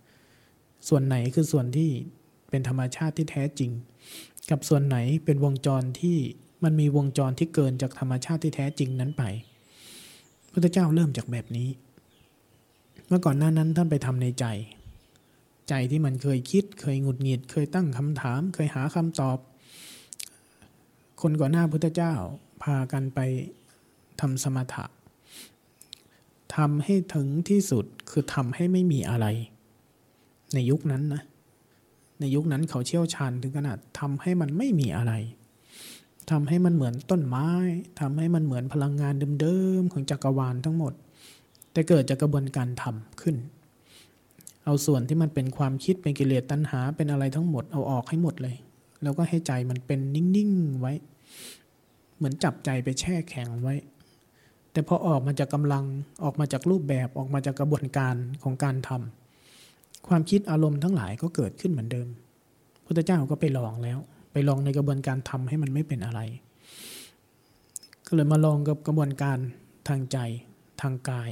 ส่วนไหนคือส่วนที่เป็นธรรมชาติที่แท้จริง กับส่วนไหนเป็นวงจรที่มันมีวงจรที่เกินจากธรรมชาติที่แท้จริงนั้นไป พระเจ้าเริ่มจากแบบนี้ เมื่อก่อนหน้านั้นท่านไปทำในใจ ใจที่มันเคยคิด เคยหงุดหงิด เคยตั้งคำถาม เคยหาคำตอบ คนก่อนหน้าพุทธเจ้าพากันไปทำสมถะทำให้ถึงที่สุดคือทำให้ไม่มีอะไร ในยุคนั้นนะในยุคนั้นเขาเชี่ยวชาญถึงขนาดทำให้มันไม่มีอะไร ทำให้มันเหมือนต้นไม้ทำให้มันเหมือนพลังงานเดิมๆของจักรวาลทั้งหมด แต่เกิดจากกระบวนการทำขึ้น เอาส่วนที่มันเป็นความคิดเป็นกิเลสตัณหาเป็นอะไรทั้งหมดเอาออกให้หมดเลย แล้วก็ให้ใจมันเป็นนิ่งๆไว้ เหมือนจับใจไปแช่แข็งไว้ แต่พอออกมาจากกำลังออกมาจากรูปแบบออกมาจากกระบวนการของการทำความคิดอารมณ์ทั้งหลายก็เกิดขึ้นเหมือนเดิมพุทธเจ้าก็ไปลองแล้ว ไปลองในกระบวนการทำให้มันไม่เป็นอะไร ก็เลยมาลองกับกระบวนการทางใจทางกาย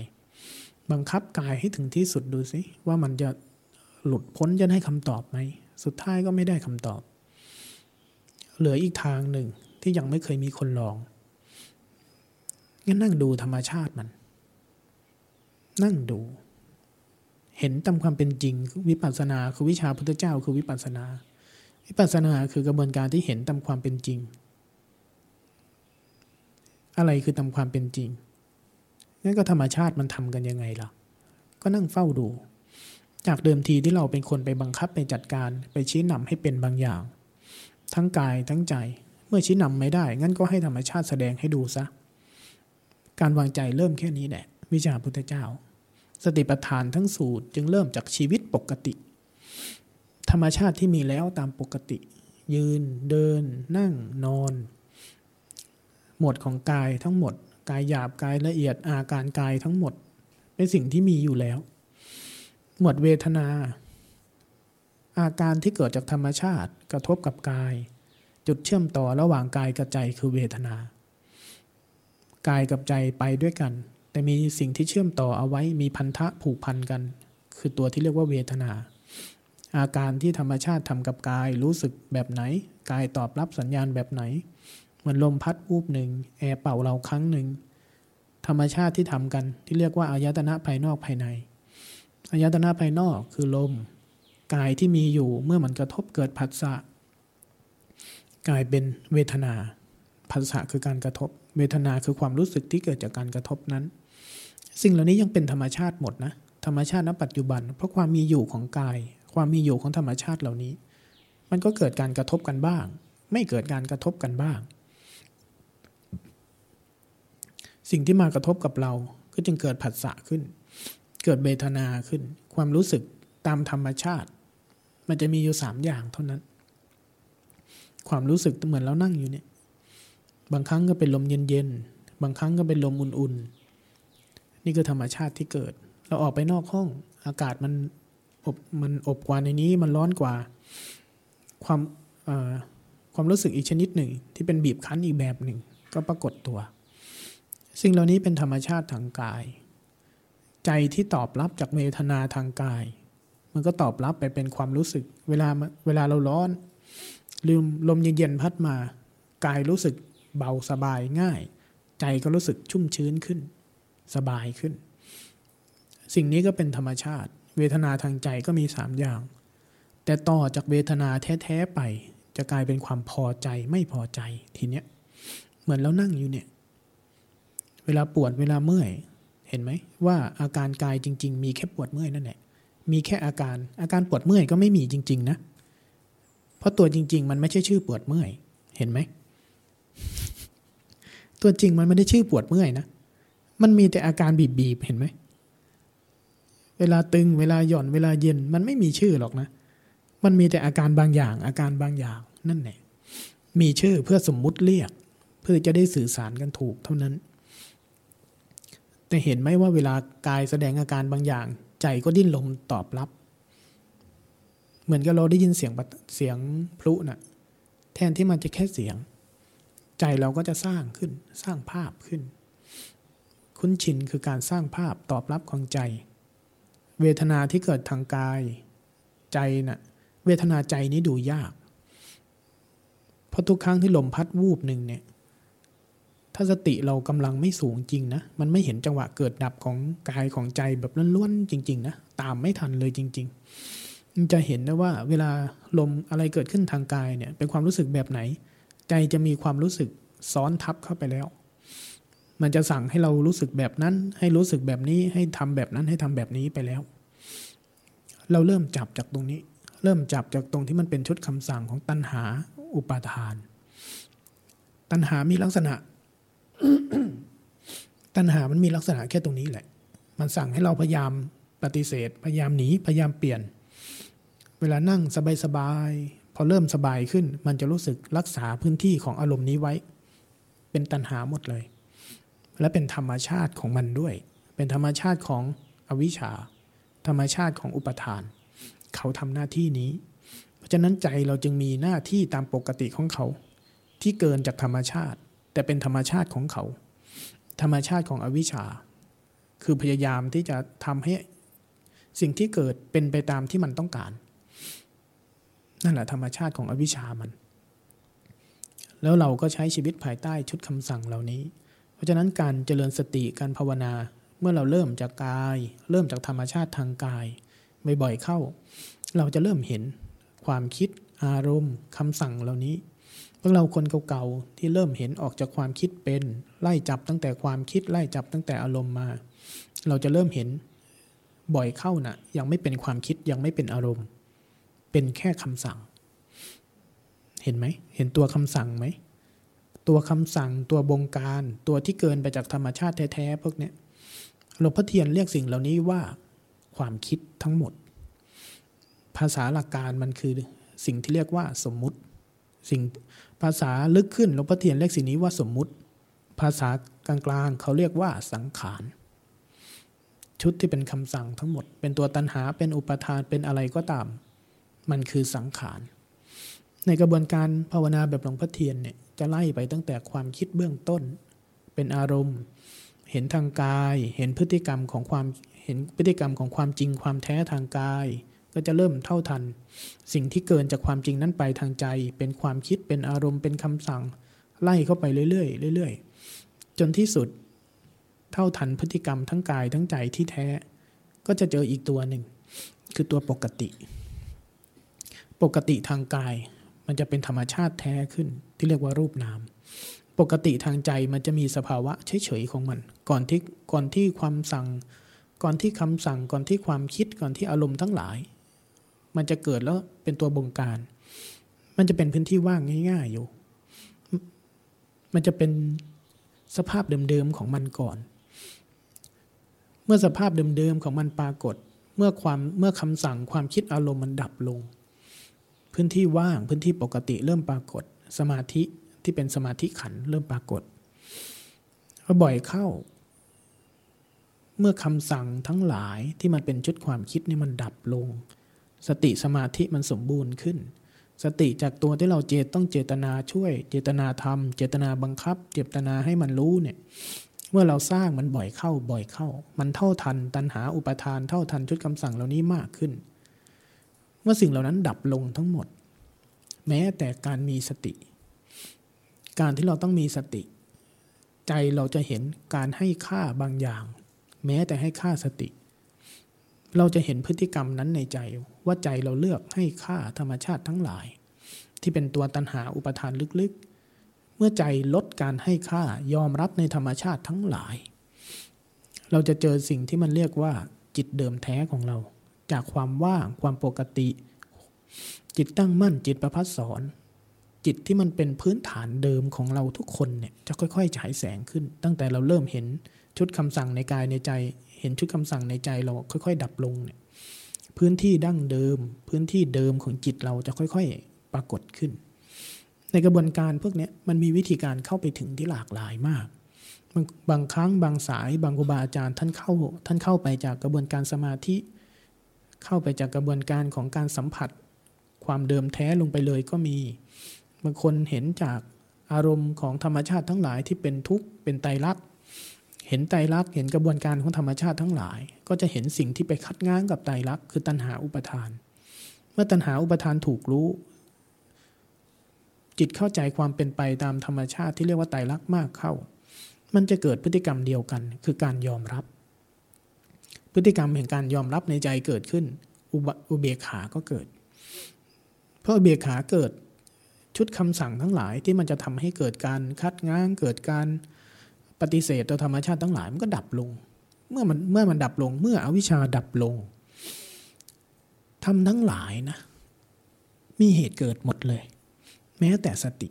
บังคับกายให้ถึงที่สุดดูสิว่ามันจะหลุดพ้นจะได้คำตอบไหมสุดท้ายก็ไม่ได้คำตอบ เหลืออีกทางหนึ่งที่ยังไม่เคยมีคนลองงั้นนั่งดูธรรมชาติมัน นั่งดู เห็นตามความเป็นจริงวิปัสสนาคือวิชาพุทธเจ้าคือวิปัสสนา วิปัสสนาคือกระบวนการที่เห็นตามความเป็นจริง อะไรคือตามความเป็นจริงงั้นก็ธรรมชาติมันทำกันยังไงล่ะ ก็นั่งเฝ้าดู จากเดิมทีที่เราเป็นคนไปบังคับไปจัดการไปชี้นำให้เป็นบางอย่าง ทั้งกายทั้งใจ เมื่อชี้นำไม่ได้ งั้นก็ให้ธรรมชาติแสดงให้ดูซะ การวางใจเริ่มแค่นี้แหละ วิชาพุทธเจ้า สติปัฏฐานทั้งสูตรจึงเริ่มจากชีวิตปกติ ธรรมชาติที่มีแล้วตามปกติ ยืนเดิน นั่งนอน หมดของกายทั้งหมด กายหยาบกายละเอียดอาการกายทั้งหมด เป็นสิ่งที่มีอยู่แล้ว หมดเวทนา อาการที่เกิดจากธรรมชาติกระทบกับกาย จุดเชื่อมต่อระหว่างกายกับใจคือเวทนา กายกับใจไปด้วยกัน แต่มีสิ่งที่เชื่อมต่อเอาไว้มีพันธะผูกพันกัน คือตัวที่เรียกว่าเวทนา อาการที่ธรรมชาติทำกับกายรู้สึกแบบไหน กายตอบรับสัญญาณแบบไหน เหมือนลมพัดวูบหนึ่งแอร์เป่าเราครั้งหนึ่งธรรมชาติที่ทำกันที่เรียกว่าอายตนะภายนอกภายในอายตนะภายนอกคือลม กายที่มีอยู่เมื่อมันกระทบเกิดผัสสะกลายเป็นเวทนาผัสสะคือการกระทบ เวทนาคือความรู้สึกที่เกิดจากการกระทบนั้นสิ่งเหล่านี้ยังเป็นธรรมชาติหมดนะธรรมชาติณปัจจุบัน เพราะความมีอยู่ของกาย ความมีอยู่ของธรรมชาติเหล่านี้ มันก็เกิดการกระทบกันบ้าง ไม่เกิดการกระทบกันบ้าง สิ่งที่มากระทบกับเราก็จึงเกิดผัสสะขึ้น เกิดเบทนาขึ้น ความรู้สึกตามธรรมชาติ มันจะมีอยู่สามอย่างเท่านั้น ความรู้สึกเหมือนเรานั่งอยู่เนี่ย บางครั้งก็เป็นลมเย็นๆ บางครั้งก็เป็นลมอุ่นๆ นี่คือธรรมชาติที่เกิด เราออกไปนอกห้อง อากาศมัน อบมันอบกว่าในนี้มันร้อนกว่า ความความรู้สึกอีกชนิดหนึ่ง ที่เป็นบีบคั้นอีกแบบหนึ่ง ก็ปรากฏตัว สิ่งเหล่านี้เป็นธรรมชาติทางกาย ใจที่ตอบรับจากเวทนาทางกาย มันก็ตอบรับไปเป็นความรู้สึก เวลาเวลาเราร้อนลืมลมเย็นๆพัดมา กายรู้สึกเบาสบายง่าย ใจก็รู้สึกชุ่มชื้นขึ้น สบายขึ้น สิ่งนี้ก็เป็นธรรมชาติ เวทนาทางใจก็มีสามอย่าง แต่ต่อจากเวทนาแท้ๆไป จะกลายเป็นความพอใจไม่พอใจทีเนี้ยเหมือนเรานั่งอยู่เนี่ย เวลาปวดเวลาเมื่อย เห็นไหมว่าอาการกายจริง ๆ มีแค่ปวดเมื่อยนั่นแหละมีแค่อาการอาการปวดเมื่อยก็ไม่มีจริง ๆ นะ เพราะตัวจริง ๆ มันไม่ใช่ชื่อปวดเมื่อย เห็นไหมตัวจริงมันไม่ได้ชื่อปวดเมื่อยนะมันมีแต่อาการบีบๆเห็นไหม เวลาตึงเวลาหย่อนเวลาเย็นมันไม่มีชื่อหรอกนะ มันมีแต่อาการบางอย่าง อาการบางอย่างนั่นแหละมีชื่อเพื่อสมมุติเรียก เพื่อจะได้สื่อสารกันถูกเท่านั้น แต่เห็นไหมว่าเวลากายแสดงอาการบางอย่าง ใจก็ดิ้นรนตอบรับ เหมือนกับเราได้ยินเสียงเสียงพลุนะ่ะ แทนที่มันจะแค่เสียง ใจเราก็จะสร้างขึ้นสร้างภาพขึ้น คุ้นชินคือการสร้างภาพตอบรับของใจ เวทนาที่เกิดทางกายใจนะ่ะเวทนาใจนี้ดูยาก เพราะทุกครั้งที่ลมพัดวูบหนึ่งเนี่ย ถ้าสติเรากำลังไม่สูงจริงนะ มันไม่เห็นจังหวะเกิดดับของกายของใจแบบล้วนๆจริง ๆ นะ ตามไม่ทันเลยจริง ๆ มันจะเห็นนะว่าเวลาลมอะไรเกิดขึ้นทางกายเนี่ย เป็นความรู้สึกแบบไหน ใจจะมีความรู้สึกซ้อนทับเข้าไปแล้ว มันจะสั่งให้เรารู้สึกแบบนั้น ให้รู้สึกแบบนี้ ให้ทำแบบนั้น ให้ทำแบบนี้ไปแล้ว เราเริ่มจับจากตรงนี้ เริ่มจับจากตรงที่มันเป็นชุดคำสั่งของตัณหาอุปาทาน ตัณหามีลักษณะ ตัณหามันมีลักษณะแค่ตรงนี้แหละ มันสั่งให้เราพยายามปฏิเสธ พยายามหนี พยายามเปลี่ยน เวลานั่งสบายๆ พอเริ่มสบายขึ้น มันจะรู้สึกรักษาพื้นที่ของอารมณ์นี้ไว้ เป็นตัณหาหมดเลย และเป็นธรรมชาติของมันด้วย เป็นธรรมชาติของอวิชชา ธรรมชาติของอุปทาน เขาทำหน้าที่นี้ เพราะฉะนั้นใจเราจึงมีหน้าที่ตามปกติของเขา ที่เกินจากธรรมชาติ แต่เป็นธรรมชาติของเขา ธรรมชาติของอวิชชา คือพยายามที่จะทำให้สิ่งที่เกิดเป็นไปตามที่มันต้องการ นั่นแหละธรรมชาติของอวิชามัน แล้วเราก็ใช้ชีวิตภายใต้ชุดคำสั่งเหล่านี้ เพราะฉะนั้นการเจริญสติการภาวนา เมื่อเราเริ่มจากกาย เริ่มจากธรรมชาติทางกายบ่อยๆเข้า เราจะเริ่มเห็นความคิดอารมณ์คำสั่งเหล่านี้พวกเราคนเก่าๆที่เริ่มเห็นออกจากความคิดเป็น ไล่จับตั้งแต่ความคิดไล่จับตั้งแต่อารมณ์มา เราจะเริ่มเห็นบ่อยเข้านะ่ะ ยังไม่เป็นความคิดยังไม่เป็นอารมณ์ เป็นแค่คำสั่ง เห็นไหม เห็นตัวคำสั่งไหม ตัวคำสั่งตัวบงการ ตัวที่เกินไปจากธรรมชาติแท้ๆพวกเนี้ย หลวงพ่อเทียนเรียกสิ่งเหล่านี้ว่าความคิดทั้งหมด ภาษาหลักการมันคือสิ่งที่เรียกว่าสมมุติ สิ่งภาษาลึกขึ้นหลวงพ่อเทียนเรียกสิ่งนี้ว่าสมมุติ ภาษากลางๆเขาเรียกว่าสังขารชุดที่เป็นคำสั่งทั้งหมด เป็นตัวตันหาเป็นอุปทานเป็นอะไรก็ตาม มันคือสังขาร ในกระบวนการภาวนาแบบหลวงพ่อเทียนเนี่ยจะไล่ไปตั้งแต่ความคิดเบื้องต้น เป็นอารมณ์ เห็นทางกาย เห็นพฤติกรรมของความเห็นพฤติกรรมของความจริงความแท้ทางกาย ก็จะเริ่มเท่าทัน สิ่งที่เกินจากความจริงนั้นไปทางใจ เป็นความคิดเป็นอารมณ์เป็นคำสั่ง ไล่เข้าไปเรื่อยๆเรื่อยๆ จนที่สุด เท่าทันพฤติกรรมทั้งกายทั้งใจที่แท้ ก็จะเจออีกตัวหนึ่ง คือตัวปกติ ปกติทางกายมันจะเป็นธรรมชาติแท้ขึ้นที่เรียกว่ารูปนาม ปกติทางใจมันจะมีสภาวะเฉยๆของมัน ก่อนที่ก่อนที่ความสั่ง ก่อนที่คำสั่งก่อนที่ความคิดก่อนที่อารมณ์ทั้งหลาย มันจะเกิดแล้วเป็นตัวบงการ มันจะเป็นพื้นที่ว่างง่าย ๆอยู่ มันจะเป็นสภาพเดิมๆของมันก่อน เมื่อสภาพเดิมๆของมันปรากฏ เมื่อความเมื่อคำสั่งความคิดอารมณ์มันดับลง พื้นที่ว่างพื้นที่ปกติเริ่มปรากฏ สมาธิ ที่เป็นสมาธิขันเริ่มปรากฏพอบ่อยเข้า เมื่อคำสั่งทั้งหลายที่มันเป็นชุดความคิดนี่มันดับลง สติสมาธิมันสมบูรณ์ขึ้น สติจากตัวที่เราเจตต้องเจตนาช่วย เจตนาทำเจตนาบังคับ เจตนาให้มันรู้เนี่ยเมื่อเราสร้างมันบ่อยเข้าบ่อยเข้า มันเท่าทัน ตัณหาอุปทานเท่าทันชุดคำสั่งเหล่านี้มากขึ้น เมื่อสิ่งเหล่านั้นดับลงทั้งหมด แม้แต่การมีสติ การที่เราต้องมีสติ ใจเราจะเห็นการให้ค่าบางอย่าง แม้แต่ให้ค่าสติ เราจะเห็นพฤติกรรมนั้นในใจว่าใจเราเลือกให้ค่าธรรมชาติทั้งหลาย ที่เป็นตัวตัณหาอุปทานลึกๆ เมื่อใจลดการให้ค่ายอมรับในธรรมชาติทั้งหลาย เราจะเจอสิ่งที่มันเรียกว่า จิตเดิมแท้ของเรา จากความว่างความปกติ จิตตั้งมั่นจิตประพัดสอน จิตที่มันเป็นพื้นฐานเดิมของเราทุกคนเนี่ยจะค่อยๆฉายแสงขึ้น ตั้งแต่เราเริ่มเห็นชุดคำสั่งในกายในใจ เห็นชุดคำสั่งในใจเราค่อย ๆ ดับลงเนี่ยพื้นที่ดั้งเดิม พื้นที่เดิมของจิตเราจะค่อย ๆ ปรากฏขึ้น ในกระบวนการพวกนี้มันมีวิธีการเข้าไปถึงที่หลากหลายมากบางครั้งบางสายบางครูบาอาจารย์ท่านเข้าท่านเข้าไปจากกระบวนการสมาธิ เข้าไปจากกระบวนการของการสัมผัส ความเดิมแท้ลงไปเลยก็มี บางคนเห็นจากอารมณ์ของธรรมชาติทั้งหลายที่เป็นทุกข์เป็นไตรลักษณ์เห็นไตรลักษณ์เห็นกระบวนการของธรรมชาติทั้งหลาย ก็จะเห็นสิ่งที่ไปคัดง้างกับไตรลักษณ์คือตัณหาอุปทาน เมื่อตัณหาอุปทานถูกรู้ จิตเข้าใจความเป็นไปตามธรรมชาติที่เรียกว่าไตรลักษณ์มากเข้า มันจะเกิดพฤติกรรมเดียวกัน คือการยอมรับ พฤติกรรมแห่งการยอมรับในใจเกิดขึ้น อุเบกขาก็เกิดเพราะอุเบกขาเกิด ชุดคำสั่งทั้งหลายที่มันจะทำให้เกิดการคัดง้าง เกิดการปฏิเสธต่อธรรมชาติทั้งหลายมันก็ดับลง เมื่อมันเมื่อมันดับลง เมื่ออวิชชาดับลงทำทั้งหลายนะ มีเหตุเกิดหมดเลย แม้แต่สติ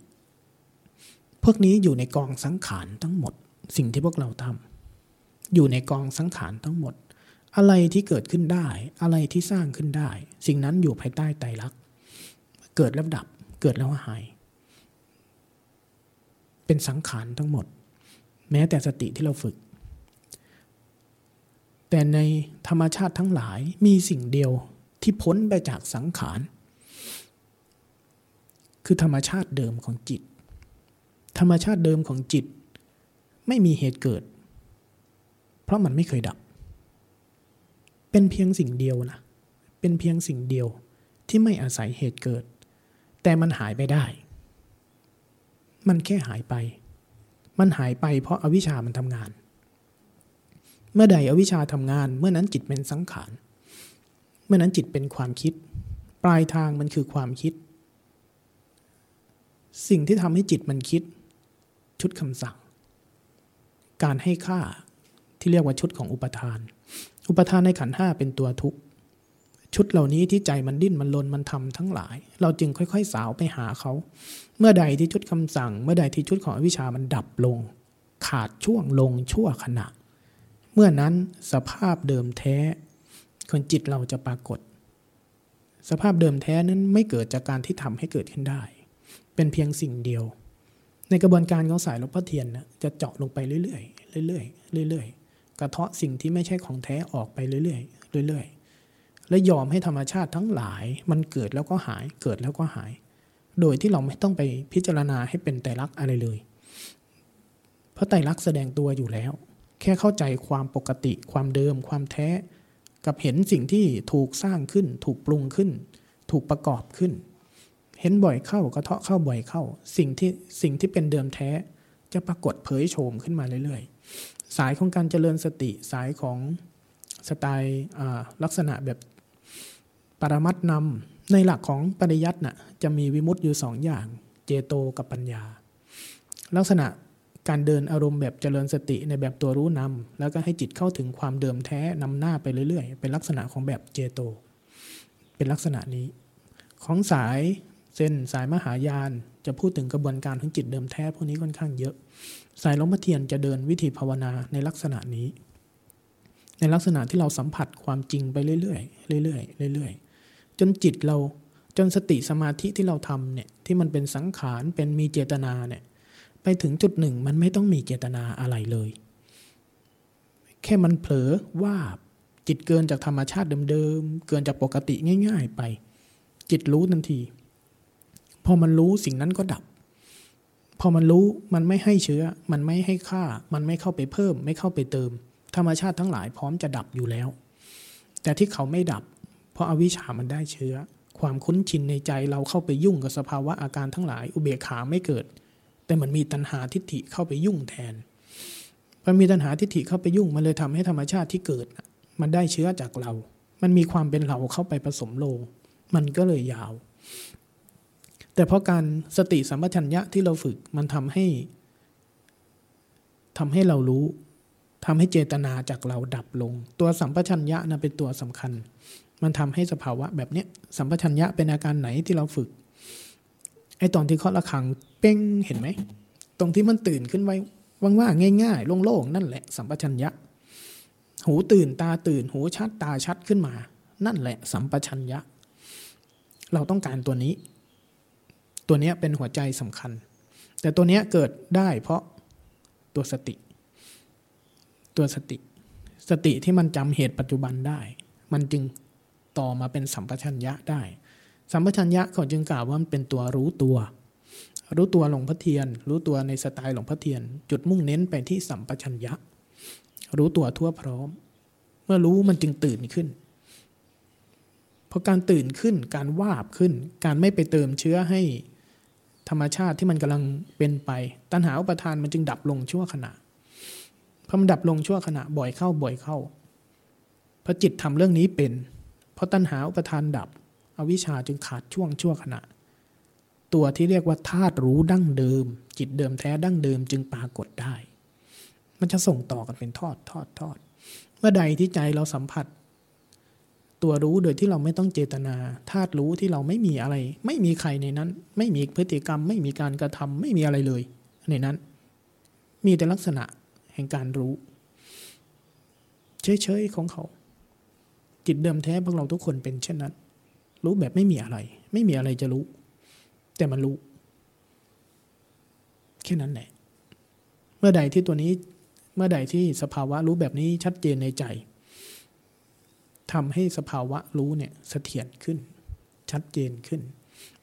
พวกนี้อยู่ในกองสังขารทั้งหมด สิ่งที่พวกเราทำอยู่ในกองสังขารทั้งหมด อะไรที่เกิดขึ้นได้ อะไรที่สร้างขึ้นได้ สิ่งนั้นอยู่ภายใต้ไตรลักษณ์เกิดแล้วดับ เกิดแล้วหาย เป็นสังขารทั้งหมด แม้แต่สติที่เราฝึก แต่ในธรรมชาติทั้งหลายมีสิ่งเดียวที่พ้นไปจากสังขาร คือธรรมชาติเดิมของจิต ธรรมชาติเดิมของจิต ไม่มีเหตุเกิด เพราะมันไม่เคยดับ เป็นเพียงสิ่งเดียวนะเป็นเพียงสิ่งเดียวที่ไม่อาศัยเหตุเกิด แต่มันหายไปได้ มันแค่หายไป มันหายไปเพราะอาวิชามันทำงาน เมื่อใดอวิชาทำงาน เมื่อนั้นจิตเป็นสังขาร เมื่อนั้นจิตเป็นความคิด ปลายทางมันคือความคิด สิ่งที่ทำให้จิตมันคิด ชุดคำสั่ง การให้ค่าที่เรียกว่าชุดของอุปทาน อุปทานในขันห้าเป็นตัวทุกข์ ชุดเหล่านี้ที่ใจมันดิ้นมันลนมันทำทั้งหลาย เราจึงค่อย ๆ สาวไปหาเขา เมื่อใดที่ชุดคำสั่ง เมื่อใดที่ชุดของอวิชามันดับลง ขาดช่วงลงชั่วขณะ เมื่อนั้นสภาพเดิมแท้คนจิตเราจะปรากฏ สภาพเดิมแท้นั้นไม่เกิดจากการที่ทำให้เกิดขึ้นได้ เป็นเพียงสิ่งเดียว ในกระบวนการของสายลวงพ่อเทียนนะจะเจาะลงไปเรื่อยๆเรื่อยๆเรื่อยๆกระเทาะสิ่งที่ไม่ใช่ของแท้ออกไปเรื่อยๆเรื่อยๆ และยอมให้ธรรมชาติทั้งหลาย มันเกิดแล้วก็หายเกิดแล้วก็หาย โดยที่เราไม่ต้องไปพิจารณาให้เป็นไตรลักษณ์อะไรเลย เพราะไตรลักษณ์แสดงตัวอยู่แล้ว แค่เข้าใจความปกติ ความเดิม ความแท้ กับเห็นสิ่งที่ถูกสร้างขึ้น ถูกปรุงขึ้น ถูกประกอบขึ้น เห็นบ่อยเข้ากระเทาะเข้าบ่อยเข้า สิ่งที่สิ่งที่เป็นเดิมแท้ จะปรากฏเผยโฉมขึ้นมาเรื่อยๆ สายของการเจริญสติสายของสไตล์ลักษณะแบบ ปรมัตนำในหลักของปริยัติน่ะจะมีวิมุตต์อยู่สองอย่าง เจโตกับปัญญา ลักษณะการเดินอารมณ์แบบเจริญสติในแบบตัวรู้นำแล้วก็ให้จิตเข้าถึงความเดิมแท้นำหน้าไปเรื่อยๆ เป็นลักษณะของแบบเจโต เป็นลักษณะนี้ ของสายเส้นสายมหายานจะพูดถึงกระบวนการของจิตเดิมแท้พวกนี้ค่อนข้างเยอะ สายหลวงพ่อเทียนจะเดินวิธีภาวนาในลักษณะนี้ ในลักษณะที่เราสัมผัสความจริงไปเรื่อยๆเรื่อยๆเรื่อยๆ จนจิตเราจนสติสมาธิที่เราทำเนี่ยที่มันเป็นสังขารเป็นมีเจตนาเนี่ยไปถึงจุดหนึ่งมันไม่ต้องมีเจตนาอะไรเลย แค่มันเผลอว่าจิตเกินจากธรรมชาติเดิมๆเกินจากปกติง่าย ๆ ไป จิตรู้ทันที พอมันรู้สิ่งนั้นก็ดับ พอมันรู้มันไม่ให้เชื้อ มันไม่ให้ค่า มันไม่เข้าไปเพิ่ม ไม่เข้าไปเติม ธรรมชาติทั้งหลายพร้อมจะดับอยู่แล้ว แต่ที่เขาไม่ดับ ราะอาวิชามันได้เชื้อ ความคุ้นชินในใจเราเข้าไปยุ่งกับสภาวะอาการทั้งหลาย อุเบกขาไม่เกิด แต่มันมีตัณหาทิฏฐิเข้าไปยุ่งแทนพอมีตัณหาทิฏฐิเข้าไปยุ่งมันเลยทำให้ธรรมชาติที่เกิด มันได้เชื้อจากเรา มันมีความเป็นเราเข้าไปผสมโลง มันก็เลยยาว แต่เพราะการสติสัมปชัญญะที่เราฝึกมันทำให้ทำให้เรารู้ทำให้เจตนาจากเราดับลง ตัวสัมปชัญญะนะเป็นตัวสำคัญ มันทำให้สภาวะแบบเนี้ยสัมปชัญญะเป็นอาการไหนที่เราฝึกไอตอนที่เคาะระฆังเป้งเห็นไหมตรงที่มันตื่นขึ้นไว้ว่างๆง่าย ๆ โล่งๆนั่นแหละสัมปชัญญะ หูตื่นตาตื่น หูชัดตาชัดขึ้นมา นั่นแหละ สัมปชัญญะ เราต้องการตัวนี้ ตัวนี้เป็นหัวใจสำคัญ แต่ตัวนี้เกิดได้เพราะตัวสติ ตัวสติ สติที่มันจำเหตุปัจจุบันได้ มันจึง ต่อมาเป็นสัมปชัญญะได้ สัมปชัญญะเขาจึงกล่าวว่ามันเป็นตัวรู้ตัว รู้ตัวหลวงพ่อเทียน รู้ตัวในสไตล์หลวงพ่อเทียน จุดมุ่งเน้นไปที่สัมปชัญญะ รู้ตัวทั่วพร้อม เมื่อรู้มันจึงตื่นขึ้นเพราะการตื่นขึ้นการวาบขึ้น การไม่ไปเติมเชื้อให้ธรรมชาติที่มันกำลังเป็นไป ตัณหาอุปทานมันจึงดับลงชั่วขณะพอมันดับลงชั่วขณะบ่อยเข้าบ่อยเข้าพระจิตทำเรื่องนี้เป็น ราะตัณหาอุปทานดับ อวิชชาจึงขาดช่วงชั่วขณะ ตัวที่เรียกว่าธาตุรู้ดั้งเดิม จิตเดิมแท้ดั้งเดิมจึงปรากฏได้ มันจะส่งต่อกันเป็นทอดทอดทอด เมื่อใดที่ใจเราสัมผัส ตัวรู้โดยที่เราไม่ต้องเจตนาธาตุรู้ที่เราไม่มีอะไร ไม่มีใครในนั้น ไม่มีพฤติกรรม ไม่มีการกระทำไม่มีอะไรเลย ในนั้น มีแต่ลักษณะแห่งการรู้ เฉยๆของเขา จิตเดิมแท้พวกเราทุกคนเป็นเช่นนั้น รู้แบบไม่มีอะไร ไม่มีอะไรจะรู้ แต่มันรู้ แค่นั้นแหละ เมื่อใดที่ตัวนี้ เมื่อใดที่สภาวะรู้แบบนี้ชัดเจนในใจทำให้สภาวะรู้เนี่ยเสถียรขึ้น ชัดเจนขึ้น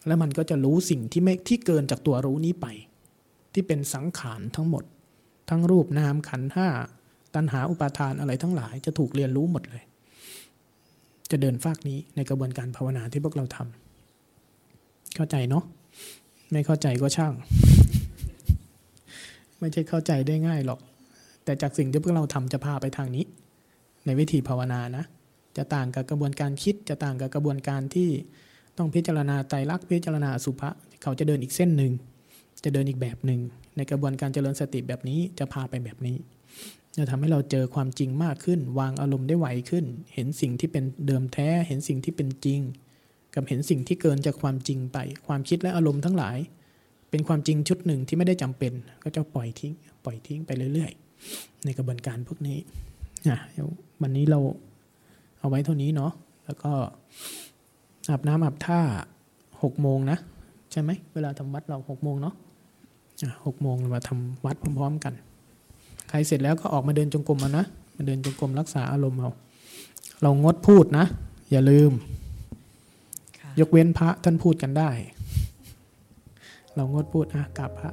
แล้วมันก็จะรู้สิ่งที่ไม่ที่เกินจากตัวรู้นี้ไป ที่เป็นสังขารทั้งหมด ทั้งรูปนามขันห้าตัณหาอุปาทานอะไรทั้งหลายจะถูกเรียนรู้หมดเลย จะเดินฟากนี้ในกระบวนการภาวนาที่พวกเราทำเข้าใจเนาะไม่เข้าใจก็ช่าง ไม่ใช่เข้าใจได้ง่ายหรอก แต่จากสิ่งที่พวกเราทำจะพาไปทางนี้ ในวิธีภาวนานะ จะต่างกับกระบวนการคิดจะต่างกับกระบวนการที่ต้องพิจารณาไตรลักษณ์พิจารณาสุภะเขาจะเดินอีกเส้นหนึ่งจะเดินอีกแบบหนึ่งในกระบวนการเจริญสติแบบนี้จะพาไปแบบนี้ จะทำให้เราเจอความจริงมากขึ้น วางอารมณ์ได้ไวขึ้น เห็นสิ่งที่เป็นเดิมแท้ เห็นสิ่งที่เป็นจริง กับเห็นสิ่งที่เกินจากความจริงไป ความคิดและอารมณ์ทั้งหลาย เป็นความจริงชุดหนึ่งที่ไม่ได้จำเป็น ก็จะปล่อยทิ้ง ปล่อยทิ้งไปเรื่อย ๆ ในกระบวนการพวกนี้นะวันนี้เราเอาไว้เท่านี้เนาะแล้วก็อาบน้ำอาบท่าหกโมงนะใช่ไหมเวลาทำวัดเราหกโมงเนาะอะหกโมงเรามาทำวัดพร้อม ๆ กัน ใครเสร็จแล้วก็ออกมาเดินจงกรมเอานะมาเดินจงกรมรักษาอารมณ์เอาเรางดพูดนะ อย่าลืมค่ะยกเว้นพระท่านพูดกันได้ เรางดพูดอะกราบพระ